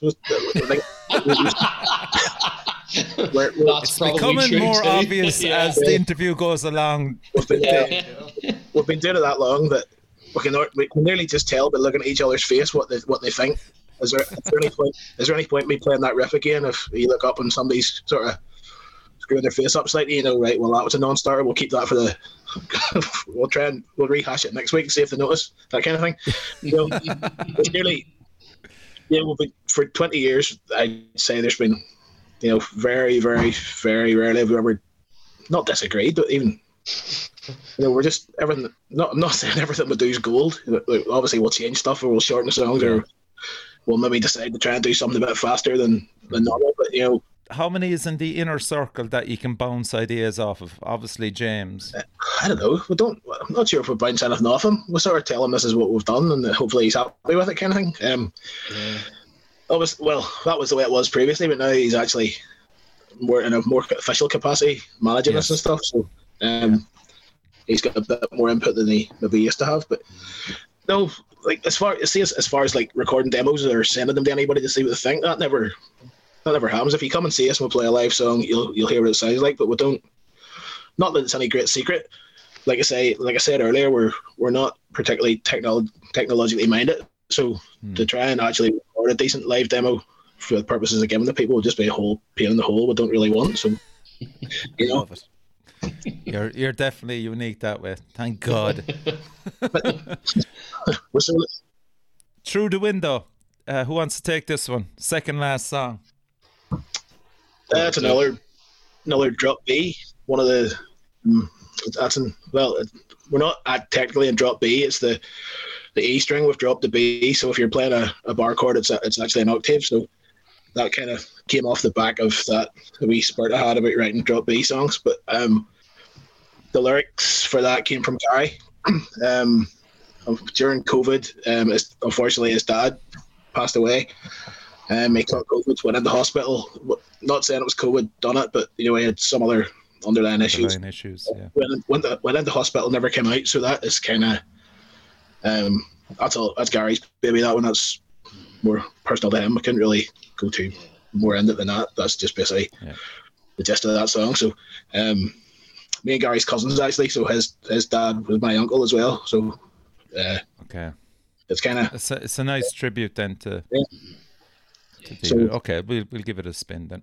(laughs) (laughs) (laughs) We're, we're, That's it's becoming more too. obvious (laughs) Yeah. as the interview goes along. we've been, uh, we've been doing it that long that we can we can nearly just tell by looking at each other's face what they what they think. Is there, is there any point? Is there any point me playing that riff again if you look up and somebody's sort of screwing their face up slightly? You know, right? Well, that was a non-starter. We'll keep that for the. (laughs) we'll try and we'll rehash it next week and see if they notice that kind of thing. You know, it's nearly. Yeah, well, for twenty years, I'd say there's been, you know, very, very, very rarely have we ever not disagreed, but even you know, we're just everything. Not not (laughs) saying everything we do is gold. Like, Obviously, we'll change stuff, or we'll shorten the songs, or we'll maybe decide to try and do something a bit faster than than normal. But you know, How many is in the inner circle that you can bounce ideas off of? Obviously, James. I don't know. We don't. I'm not sure if we bounce anything off him. We sort of tell him this is what we've done, and hopefully he's happy with it, kind of thing. Um, Yeah. Obviously, well, that was the way it was previously, but now he's actually more in a more official capacity, managing us and stuff. So, um, he's got a bit more input than he maybe used to have. But no, like as far as as far as like recording demos or sending them to anybody to see what they think, that never that never happens. If you come and see us and we play a live song, you'll you'll hear what it sounds like. But we don't. Not that it's any great secret. Like I say, like I said earlier, we're we're not particularly technol- technologically minded. So to try and actually record a decent live demo for the purposes of giving the people would just be a whole pain in the hole we don't really want. So (laughs) you know. You're you're definitely unique that way. Thank God. (laughs) Through the window. Uh, who wants to take this one? Second last song. that's another another drop B. One of the mm, that's in well, we're not at, technically in drop B. It's the the E string. We've dropped the B. So if you're playing a, a bar chord, it's a, it's actually an octave. So that kind of came off the back of that wee spurt I had about writing drop B songs. But um, the lyrics for that came from Garry. (clears throat) um, during COVID, um, unfortunately, his dad passed away. Um, he caught COVID, went into hospital. Not saying it was COVID done it, but you know he had some other underlying issues. Underlying issues. Yeah. Went, in- went, went into hospital, never came out. So that is kind of um, that's all. That's Garry's baby. That one. That's more personal to him. I couldn't really go too more into it than that. That's just basically Yeah. the gist of that song. So, um, me and Garry's cousins actually. So his his dad was my uncle as well. So, uh, Okay. it's kind of It's a, it's a nice tribute then to. Yeah. to So- okay, we'll we'll give it a spin then.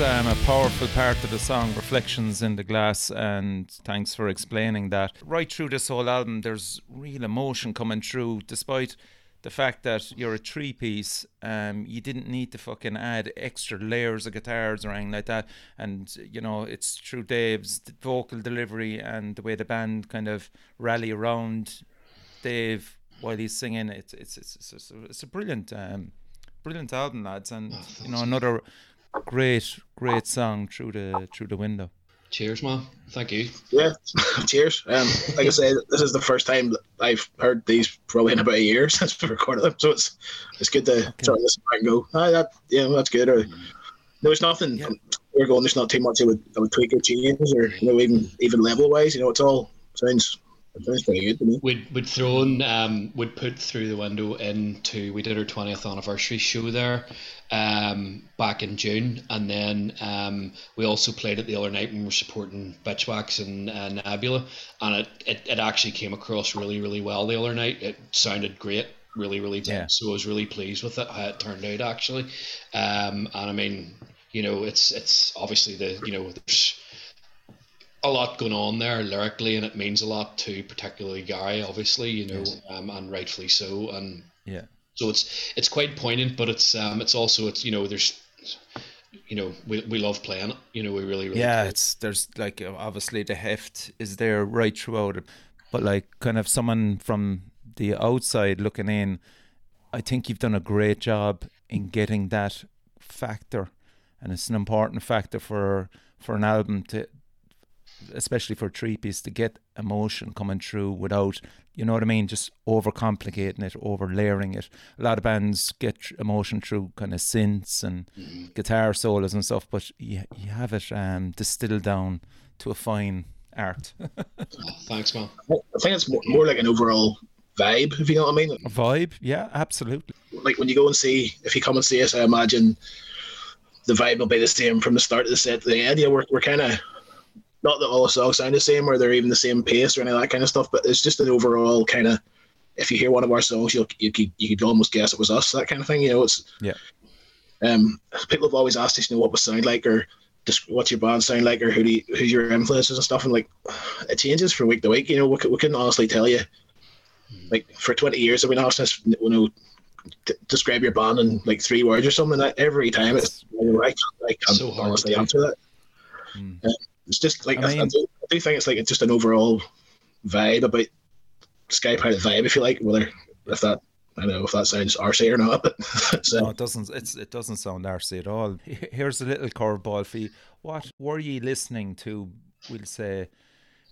Um, a powerful part of the song, Reflections in the Glass, and thanks for explaining that. Right through this whole album, there's real emotion coming through, despite the fact that you're a three piece. Um, you didn't need to fucking add extra layers of guitars or anything like that. And, you know, it's through Dave's vocal delivery and the way the band kind of rally around Dave while he's singing. It's, it's, it's, it's, it's, a, it's a brilliant. Um, Brilliant album, lads, and you know another great, great song through the through the window. Cheers, man. Thank you. yeah. (laughs) Cheers. Um, like I say, this is the first time that I've heard these probably in about a year (laughs) since we recorded them. So it's it's good to sort of listen back and go, ah, that yeah, that's good. Or there's nothing. Yeah. We're going. There's not too much I would, I would tweak or change, or you know, even even level wise. You know, it's all sounds it sounds pretty good to me. We'd we'd thrown um we'd put through the window into we did our twentieth anniversary show there, um back in June, and then um we also played it the other night when we were supporting Bitchwax and uh, Nebula, and it, it it actually came across really really well the other night. It sounded great. Really, really did. Yeah. So I was really pleased with it how it turned out actually, um, and I mean, you know, it's it's obviously the you know there's a lot going on there lyrically, and it means a lot to particularly Garry, obviously, you know, um, and rightfully so. And Yeah, so it's it's quite poignant, but it's um it's also it's you know there's you know we, we love playing it, you know we really really yeah. It's there's like obviously the heft is there right throughout it, but like kind of someone from the outside looking in, I think you've done a great job in getting that factor, and it's an important factor for for an album to, especially for three piece, to get emotion coming through without, you know what I mean, just overcomplicating it, over layering it. A lot of bands get emotion through kind of synths and guitar solos and stuff, but you you have it um, distilled down to a fine art. (laughs) Thanks, man. I think it's more, more like an overall vibe, if you know what I mean. a vibe, yeah, absolutely. Like when you go and see, if you come and see us, I imagine the vibe will be the same from the start of the set to the end. Yeah, we're, we're kind of not that all the songs sound the same or they're even the same pace or any of that kind of stuff, but it's just an overall kind of. If you hear one of our songs, you'll you could you could almost guess it was us, that kind of thing. You know, it's Yeah. Um, people have always asked us, you know, what we sound like or just what's your band sound like or who do you, who's your influences and stuff and like it changes from week to week you know we, cou- we couldn't honestly tell you like for 20 years I've been asked this you know d- describe your band in like three words or something that every time it's you know, I, can't- I can't So honestly answer that Mm. Uh, it's just like I I, I, do, I do think it's like it's just an overall vibe about Skypilot vibe if you like whether if that I don't know if that sounds arsey or not but (laughs) so, No, it doesn't. It's it doesn't sound arsey at all. Here's a little curveball for you. What were you listening to? We'll say,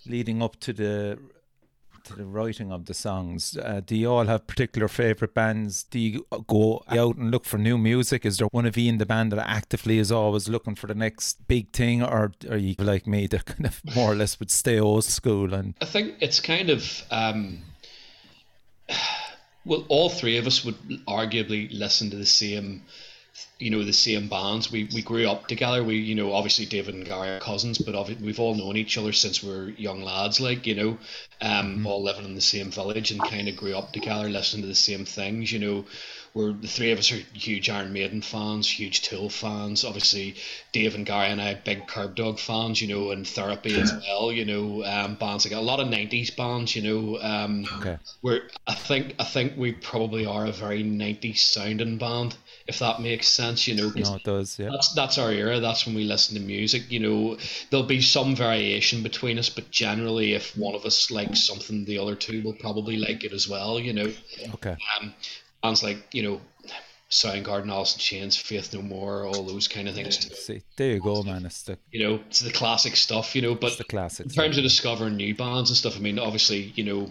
leading up to the to the writing of the songs. Uh, do you all have particular favorite bands? Do you go out and look for new music? Is there one of you in the band that actively is always looking for the next big thing, or are you like me that kind of (laughs) more or less would stay old school and I think it's kind of um, (sighs) well, all three of us would arguably listen to the same, you know, the same bands. We we grew up together. We you know obviously David and Garry are cousins, but we've all known each other since we were young lads. Like you know, um, all living in the same village and kind of grew up together, listening to the same things. You know. We're, the three of us are huge Iron Maiden fans, huge Tool fans. Obviously, Dave and Garry and I are big Kerbdog fans, you know, and Therapy as well. You know, um, bands like a lot of '90s bands. You know, um, okay? we're I think I think we probably are a very 90s sounding band if that makes sense you know. No, it does. Yeah. that's that's our era that's when we listen to music you know there'll be some variation between us but generally if one of us likes something the other two will probably like it as well you know Okay. um bands like you know Soundgarden, Alice in Chains, Faith No More, all those kind of things. See, there you go, man. It's the You know, it's the classic stuff. You know, but it's the classics. in terms of discovering new bands and stuff, I mean, obviously, you know,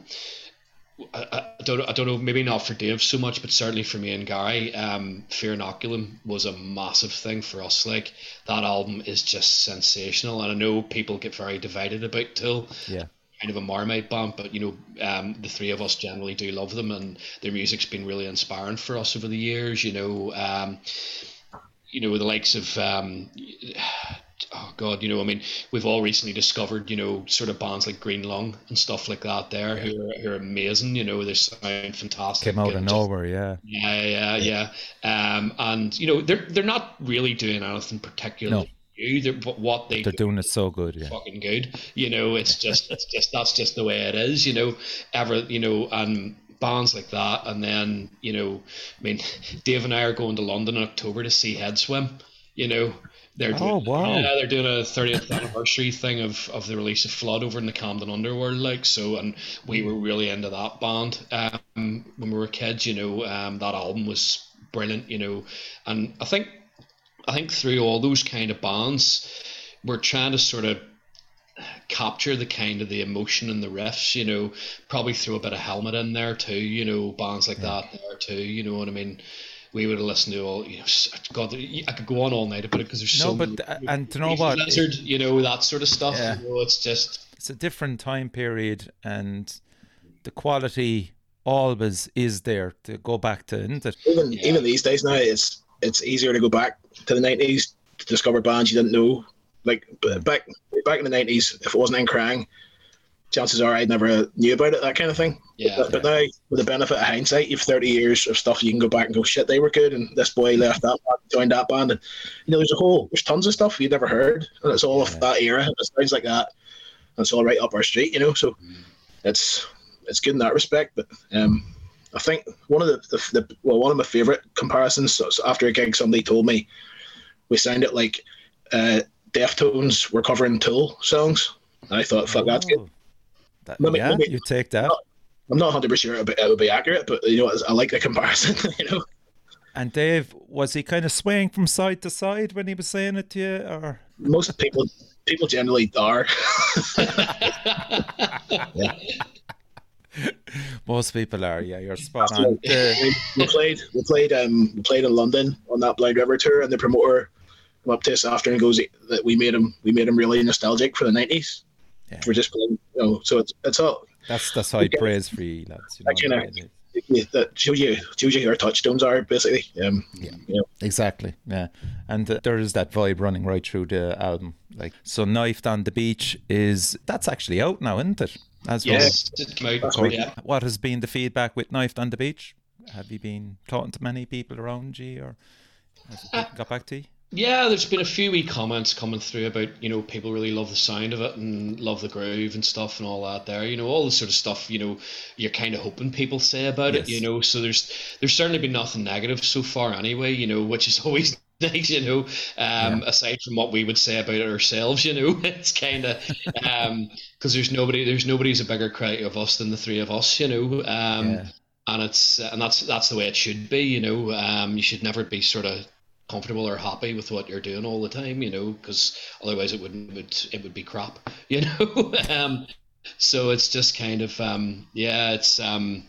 I, I don't I don't know, maybe not for Dave so much, but certainly for me and Garry, um, Fear Inoculum was a massive thing for us. Like that album is just sensational, and I know people get very divided about Tool. yeah. Kind of a Marmite band, but you know, um, the three of us generally do love them, and their music's been really inspiring for us over the years. You know, um, you know the likes of um, oh god, you know, I mean, we've all recently discovered, you know, sort of bands like Green Lung and stuff like that. There, who, are, who are amazing. You know, they sound fantastic. Came out of nowhere. Yeah. Yeah, yeah, yeah. Um, and you know, they're they're not really doing anything particularly new. They're, but what they They're do doing it so good. Yeah. fucking good. You know, it's just it's just that's just the way it is. You know, ever you know, and bands like that, and then you know, I mean, (laughs) Dave and I are going to London in October to see Headswim. You know, they're Oh, doing, wow. yeah, they're doing a 30th anniversary thing of, of the release of Flood over in the Camden Underworld, like so, and we were really into that band um, when we were kids. You know, um, that album was brilliant. You know, and I think I think through all those kind of bands, we're trying to sort of capture the kind of the emotion and the riffs, you know, probably throw a bit of Helmet in there too, you know, bands like that there too, you know what I mean? We would have listened to all, you know, God, I could go on all night about it because there's No, so but many. uh, and to know Easy what Lizard, you know, that sort of stuff. Yeah. You know, it's just it's a different time period and the quality always is there to go back to, isn't it? even Yeah. even these days now, it's it's easier to go back to the nineties to discover bands you didn't know. Like back back in the nineties, if it wasn't in Kerrang, chances are I never knew about it. That kind of thing. yeah. But, but now, with the benefit of hindsight, you've thirty years of stuff you can go back and go, shit, they were good, and this boy left that band, joined that band, and you know, there's a whole, there's tons of stuff you'd never heard, and it's all Yeah. of that era. It sounds like that. And it's all right up our street, you know. So it's it's good in that respect. But um, I think one of the, the, the well, one of my favorite comparisons. So, so after a gig, somebody told me we sounded like uh, Deftones were covering Tool songs. And I thought, fuck, that's good. That- Maybe- yeah, maybe- you take that. I'm not 100 percent sure it would, be, it would be accurate, but you know, I like the comparison. (laughs) You know, And Dave, was he kind of swaying from side to side when he was saying it to you, or most people people generally are. (laughs) most people are? Yeah, you're spot on. We, played we played um we played in London on that Blind River tour, and the promoter came up to us after and goes that we made him we made him really nostalgic for the 90s. Yeah. We're just playing, you know, so it's it's all that's that's high Okay. praise for you, lads. You know, I kinda- it is. yeah, that shows you shows you who our touchstones are basically. Um, Yeah. you know, Exactly. Yeah, and uh, there is that vibe running right through the album. Like so, knifed on the beach is that's actually out now, isn't it? As well. yes, it came out. Yeah. What has been the feedback with knifed on the beach? Have you been talking to many people around you, or has it got back to you? Yeah, there's been a few wee comments coming through about you know people really love the sound of it and love the groove and stuff and all that. There, you know, all the sort of stuff you know you're kind of hoping people say about it. You know, so there's there's certainly been nothing negative so far anyway. You know, which is (laughs) always nice. You know, um, aside from what we would say about it ourselves. You know, (laughs) it's kind of because there's nobody there's nobody's a bigger critic of us than the three of us. You know, um, Yeah. and it's and that's that's the way it should be. You know, um, you should never be sort of comfortable or happy with what you're doing all the time, you know, because otherwise it wouldn't would it would be crap, (laughs) you know. um, so it's just kind of um, yeah, it's um,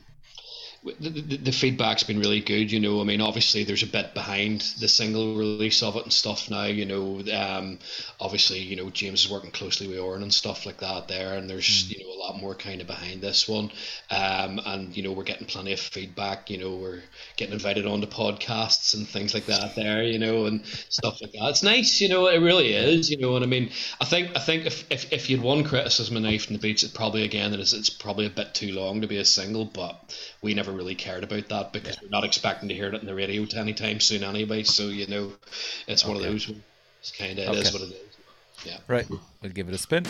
the, the, the feedback's been really good, you know. I mean, obviously there's a bit behind the single release of it and stuff now, you know. Um, obviously, you know, James is working closely with Oren and stuff like that there, and there's you know a lot more kind of behind this one. Um, and you know we're getting plenty of feedback. You know, we're getting invited onto podcasts and things like that there, you know, and stuff like that. It's nice, you know. It really is, you know. And I mean, I think I think if if, if you'd one criticism of Knife the Beach, it probably again it is it's probably a bit too long to be a single, but we never really cared about that because we're not expecting to hear it on the radio anytime soon anyway. So you know, it's one of those. It's kind of it is Okay. what it is. Yeah. Right, we'll give it a spin.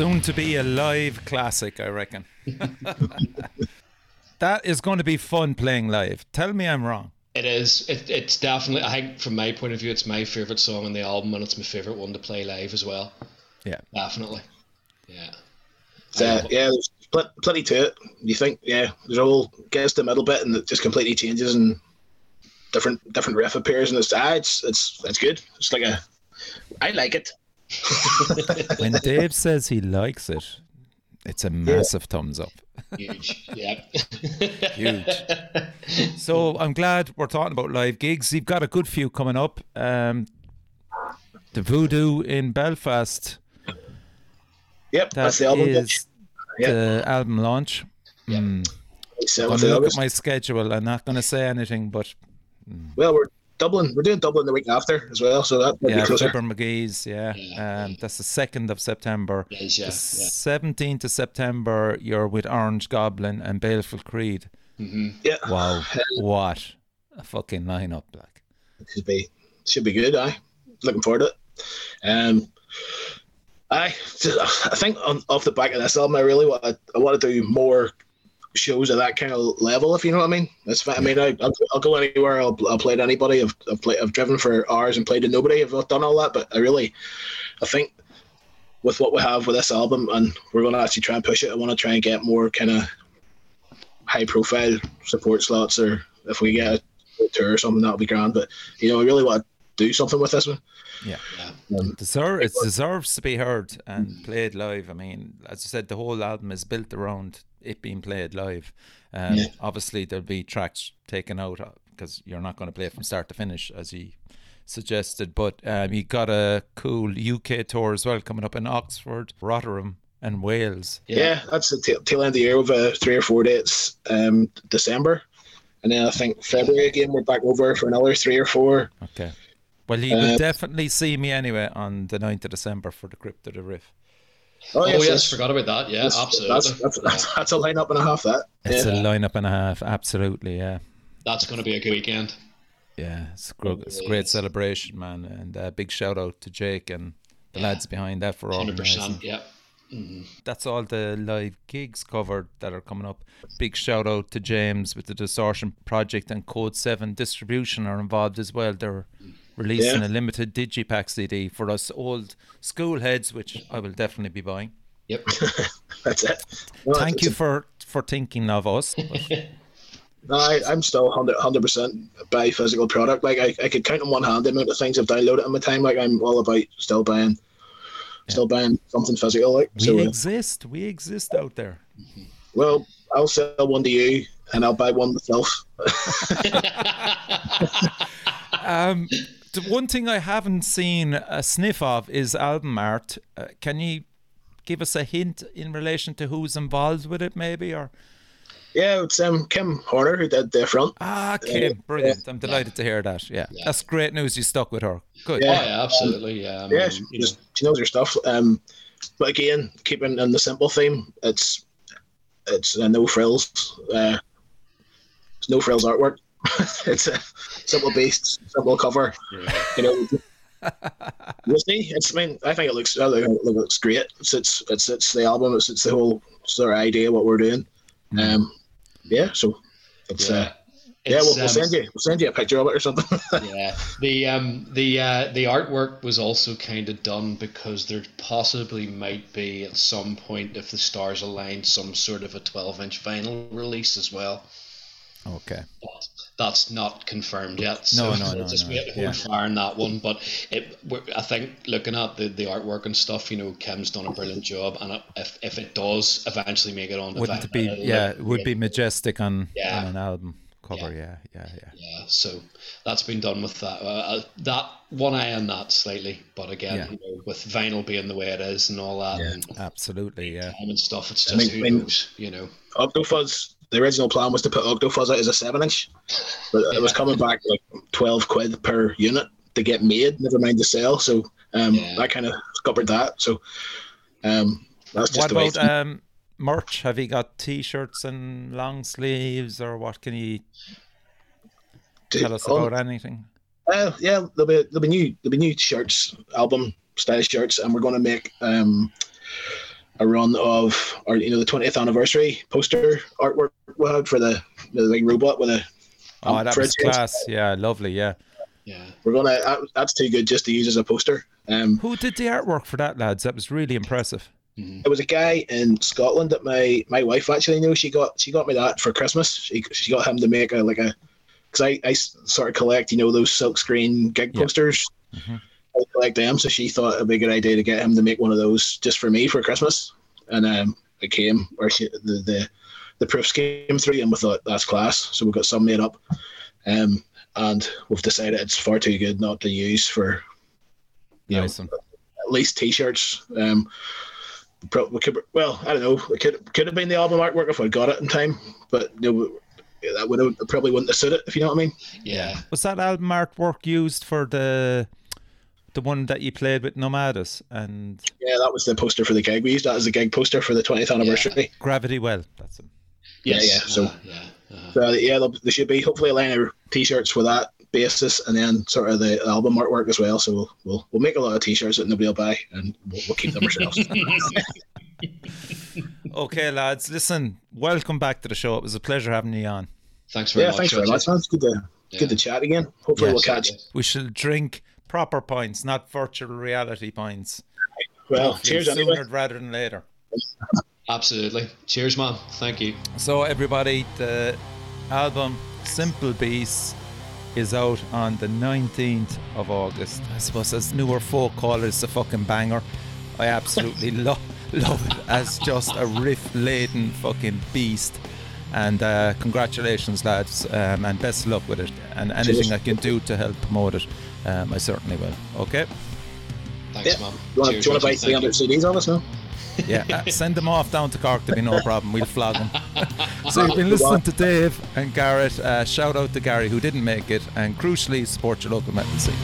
Soon to be a live classic, I reckon. (laughs) that is going to be fun playing live. Tell me I'm wrong. It is. It, it's definitely. I think from my point of view, it's my favorite song on the album, and it's my favorite one to play live as well. Yeah. Definitely. Yeah. So, yeah, there's pl- plenty to it. You think, yeah, there's all whole gets the middle bit and it just completely changes and different different riff appears and it's ah, it's it's it's good. It's like a I like it. (laughs) When Dave says he likes it, it's a massive thumbs up. Huge. Yeah. (laughs) Huge. So I'm glad we're talking about live gigs. You've got a good few coming up. Um, the Voodoo in Belfast. Yep, That that's the album. is Yeah. the album launch. Mm. So, I'm gonna look at my schedule. I'm not going to say anything, but well, we're Dublin. We're doing Dublin the week after as well, so that might yeah. Fibber Magees. Yeah, Yeah. um, that's the second of September. Yeah, seventeenth of September, you're with Orange Goblin and Baleful Creed. Yeah, Wow, (sighs) what a fucking lineup! Like, should be should be good. I looking forward to it. Um, I I think on, off the back of this album, I really want I want to do more shows at that kind of level. If you know what I mean. That's fine. I mean, I, I'll, I'll go anywhere. I'll, I'll play to anybody. I've I've, played, I've driven for hours and played to nobody. I've done all that, but I really, I think. With what we have with this album, and we're going to actually try and push it. I want to try and get more kind of high-profile support slots, or if we get a tour or something, that'll be grand. But you know, I really want to do something with this one. yeah, Yeah. Um, deserve it deserves to be heard and played live. I mean, as I said, the whole album is built around it being played live. Um, Yeah. Obviously, there'll be tracks taken out because you're not going to play it from start to finish, as he suggested. But um, you got a cool UK tour as well coming up in Oxford, Rotterdam, and Wales. Yeah, that's the tail, tail end of the year with uh, three or four dates. Um, December, and then I think February again. We're back over for another three or four. Okay. Well, you will Uh, definitely see me anyway on the 9th of December for the Crypt of the Riff. Oh, Oh, yes, yes, forgot about that. Yeah, That's- absolutely. That's, that's, that's, that's a lineup and a half. That It's yeah. a lineup and a half, absolutely, yeah. That's going to be a good weekend. Yeah, it's, gro- it's a great Yes. celebration, man. And uh, big shout out to Jake and the lads behind that for Hundred organising. percent. Yeah. That's all the live gigs covered that are coming up. Big shout out to James with the Distortion Project and Code 7 Distribution are involved as well. They're releasing Yeah. a limited Digipack CD for us old school heads, which I will definitely be buying. Yep. (laughs) that's it. No, Thank it's- you for, for thinking of us. No, (laughs) I, I'm still 100 percent buy physical product. Like I, I could count on one hand the amount of things I've downloaded in my time. Like I'm all about still buying, still buying something physical. Like We so. uh, exist. We exist out there. (laughs) well, I'll sell one to you, and I'll buy one myself. Um, the one thing I haven't seen a sniff of is album art. Uh, can you give us a hint in relation to who's involved with it, maybe? Or Yeah, it's um, Kim Horner who did the front. ah, Kim, brilliant! I'm delighted to hear that. Yeah, that's great news. You stuck with her. Good. Yeah. yeah, absolutely. Yeah. I Yeah, she, you know, she knows her stuff. Um, but again, keeping in the simple theme, it's it's uh, no frills. Uh, it's no frills artwork. (laughs) it's a simple base, simple cover. You know, we'll see. It's. I mean, I think it looks. I think it looks great. It's it's it's it's the album. It's it's the whole sort of idea what we're doing. Um, yeah. So it's. yeah. Uh, yeah, we'll, we'll um, send you. We'll send you a picture of it or something. (laughs) yeah the um the uh the artwork was also kind of done because there possibly might be at some point if the stars align some sort of a 12 inch vinyl release as well Okay. but that's not confirmed yet No, so no, we'll (laughs) no, just no, wait to hold yeah. fire on that one but it i think looking at the, the artwork and stuff you know kim's done a brilliant job and if, if it does eventually make it on the Wouldn't it be? vinyl, Yeah, it would be majestic on, Yeah. on an album cover. Yeah, yeah, yeah. Yeah, so that's been done with that. Uh, that one eye on that slightly, but again, Yeah. you know, with vinyl being the way it is and all that, and Absolutely. Yeah. and stuff, it's I just mean- who I mean- knows, you know. Octofuzz. The original plan was to put Octofuzz out as a seven inch, but it was coming back like twelve quid per unit to get made. Never mind the sale. So um, Yeah. I kind of scuppered that. So um, that's just What the way. about um, merch? Have you got T-shirts and long sleeves, or what? Can you tell us Oh, about anything? Uh, yeah, there'll be there'll be new there'll be new shirts, album style shirts, and we're going to make um, a run of or you know the twentieth anniversary poster artwork we had for the the big robot with a. Oh, that was class. Yeah, lovely. Yeah. Yeah. We're gonna that, that's too good just to use as a poster. Um, Who did the artwork for that, lads? That was really impressive. It was a guy in Scotland that my my wife actually knew. She got she got me that for Christmas. She she got him to make a like a because I, I sort of collect you know those silk screen gig Yeah. posters. Mhm. I collect them, so she thought it'd be a good idea to get him to make one of those just for me for Christmas. And um, it came or she, the the the proofs came through, and we thought that's class. So we got some made up. Um, and we've decided it's far too good not to use for you know, Nice at least t-shirts. Um, pro- we could, well, I don't know. It could could have been the album artwork if I got it in time, but you know, that would have probably wouldn't have suited if you know what I mean. Yeah. Was that album artwork used for the the one that you played with Nomadus and Yeah, that was the poster for the gig. We used that as a gig poster for the 20th anniversary. Gravity Well? That's it. Yes. yeah, so- uh, yeah. uh, So yeah, there'll- should be hopefully a line of t-shirts with that basis, and then sort of the album artwork as well. So we'll we'll, we'll make a lot of t-shirts that nobody will buy, and we'll, we'll keep them ourselves. (laughs) (laughs) Okay, lads, listen, welcome back to the show. It was a pleasure having you on. Thanks very yeah, much. thanks very Roger. much, man. It's good to Yeah. good to chat again. Hopefully Yeah, we'll catch. We shall drink proper points, not virtual reality points. Well, Hopefully cheers sooner anyway. rather than later. Absolutely. Cheers, man. Thank you. So, everybody, the album Simple Beasts is out on the 19th of August. I suppose, as newer folk call it, it's a fucking banger. I absolutely (laughs) lo- love it as just a riff laden fucking beast. And uh, congratulations, lads, um, and best of luck with it. And anything Cheers. I can do to help promote it, um, I certainly will. Okay? Thanks, Yeah. man. You want, Cheers, do you want to Roger. buy 300 CDs on us now? Yeah, uh, (laughs) send them off down to Cork. There'll be no problem. We'll flog them. (laughs) so you've been listening to Dave and Gareth. Uh, shout out to Garry who didn't make it, and crucially, support your local metal scene.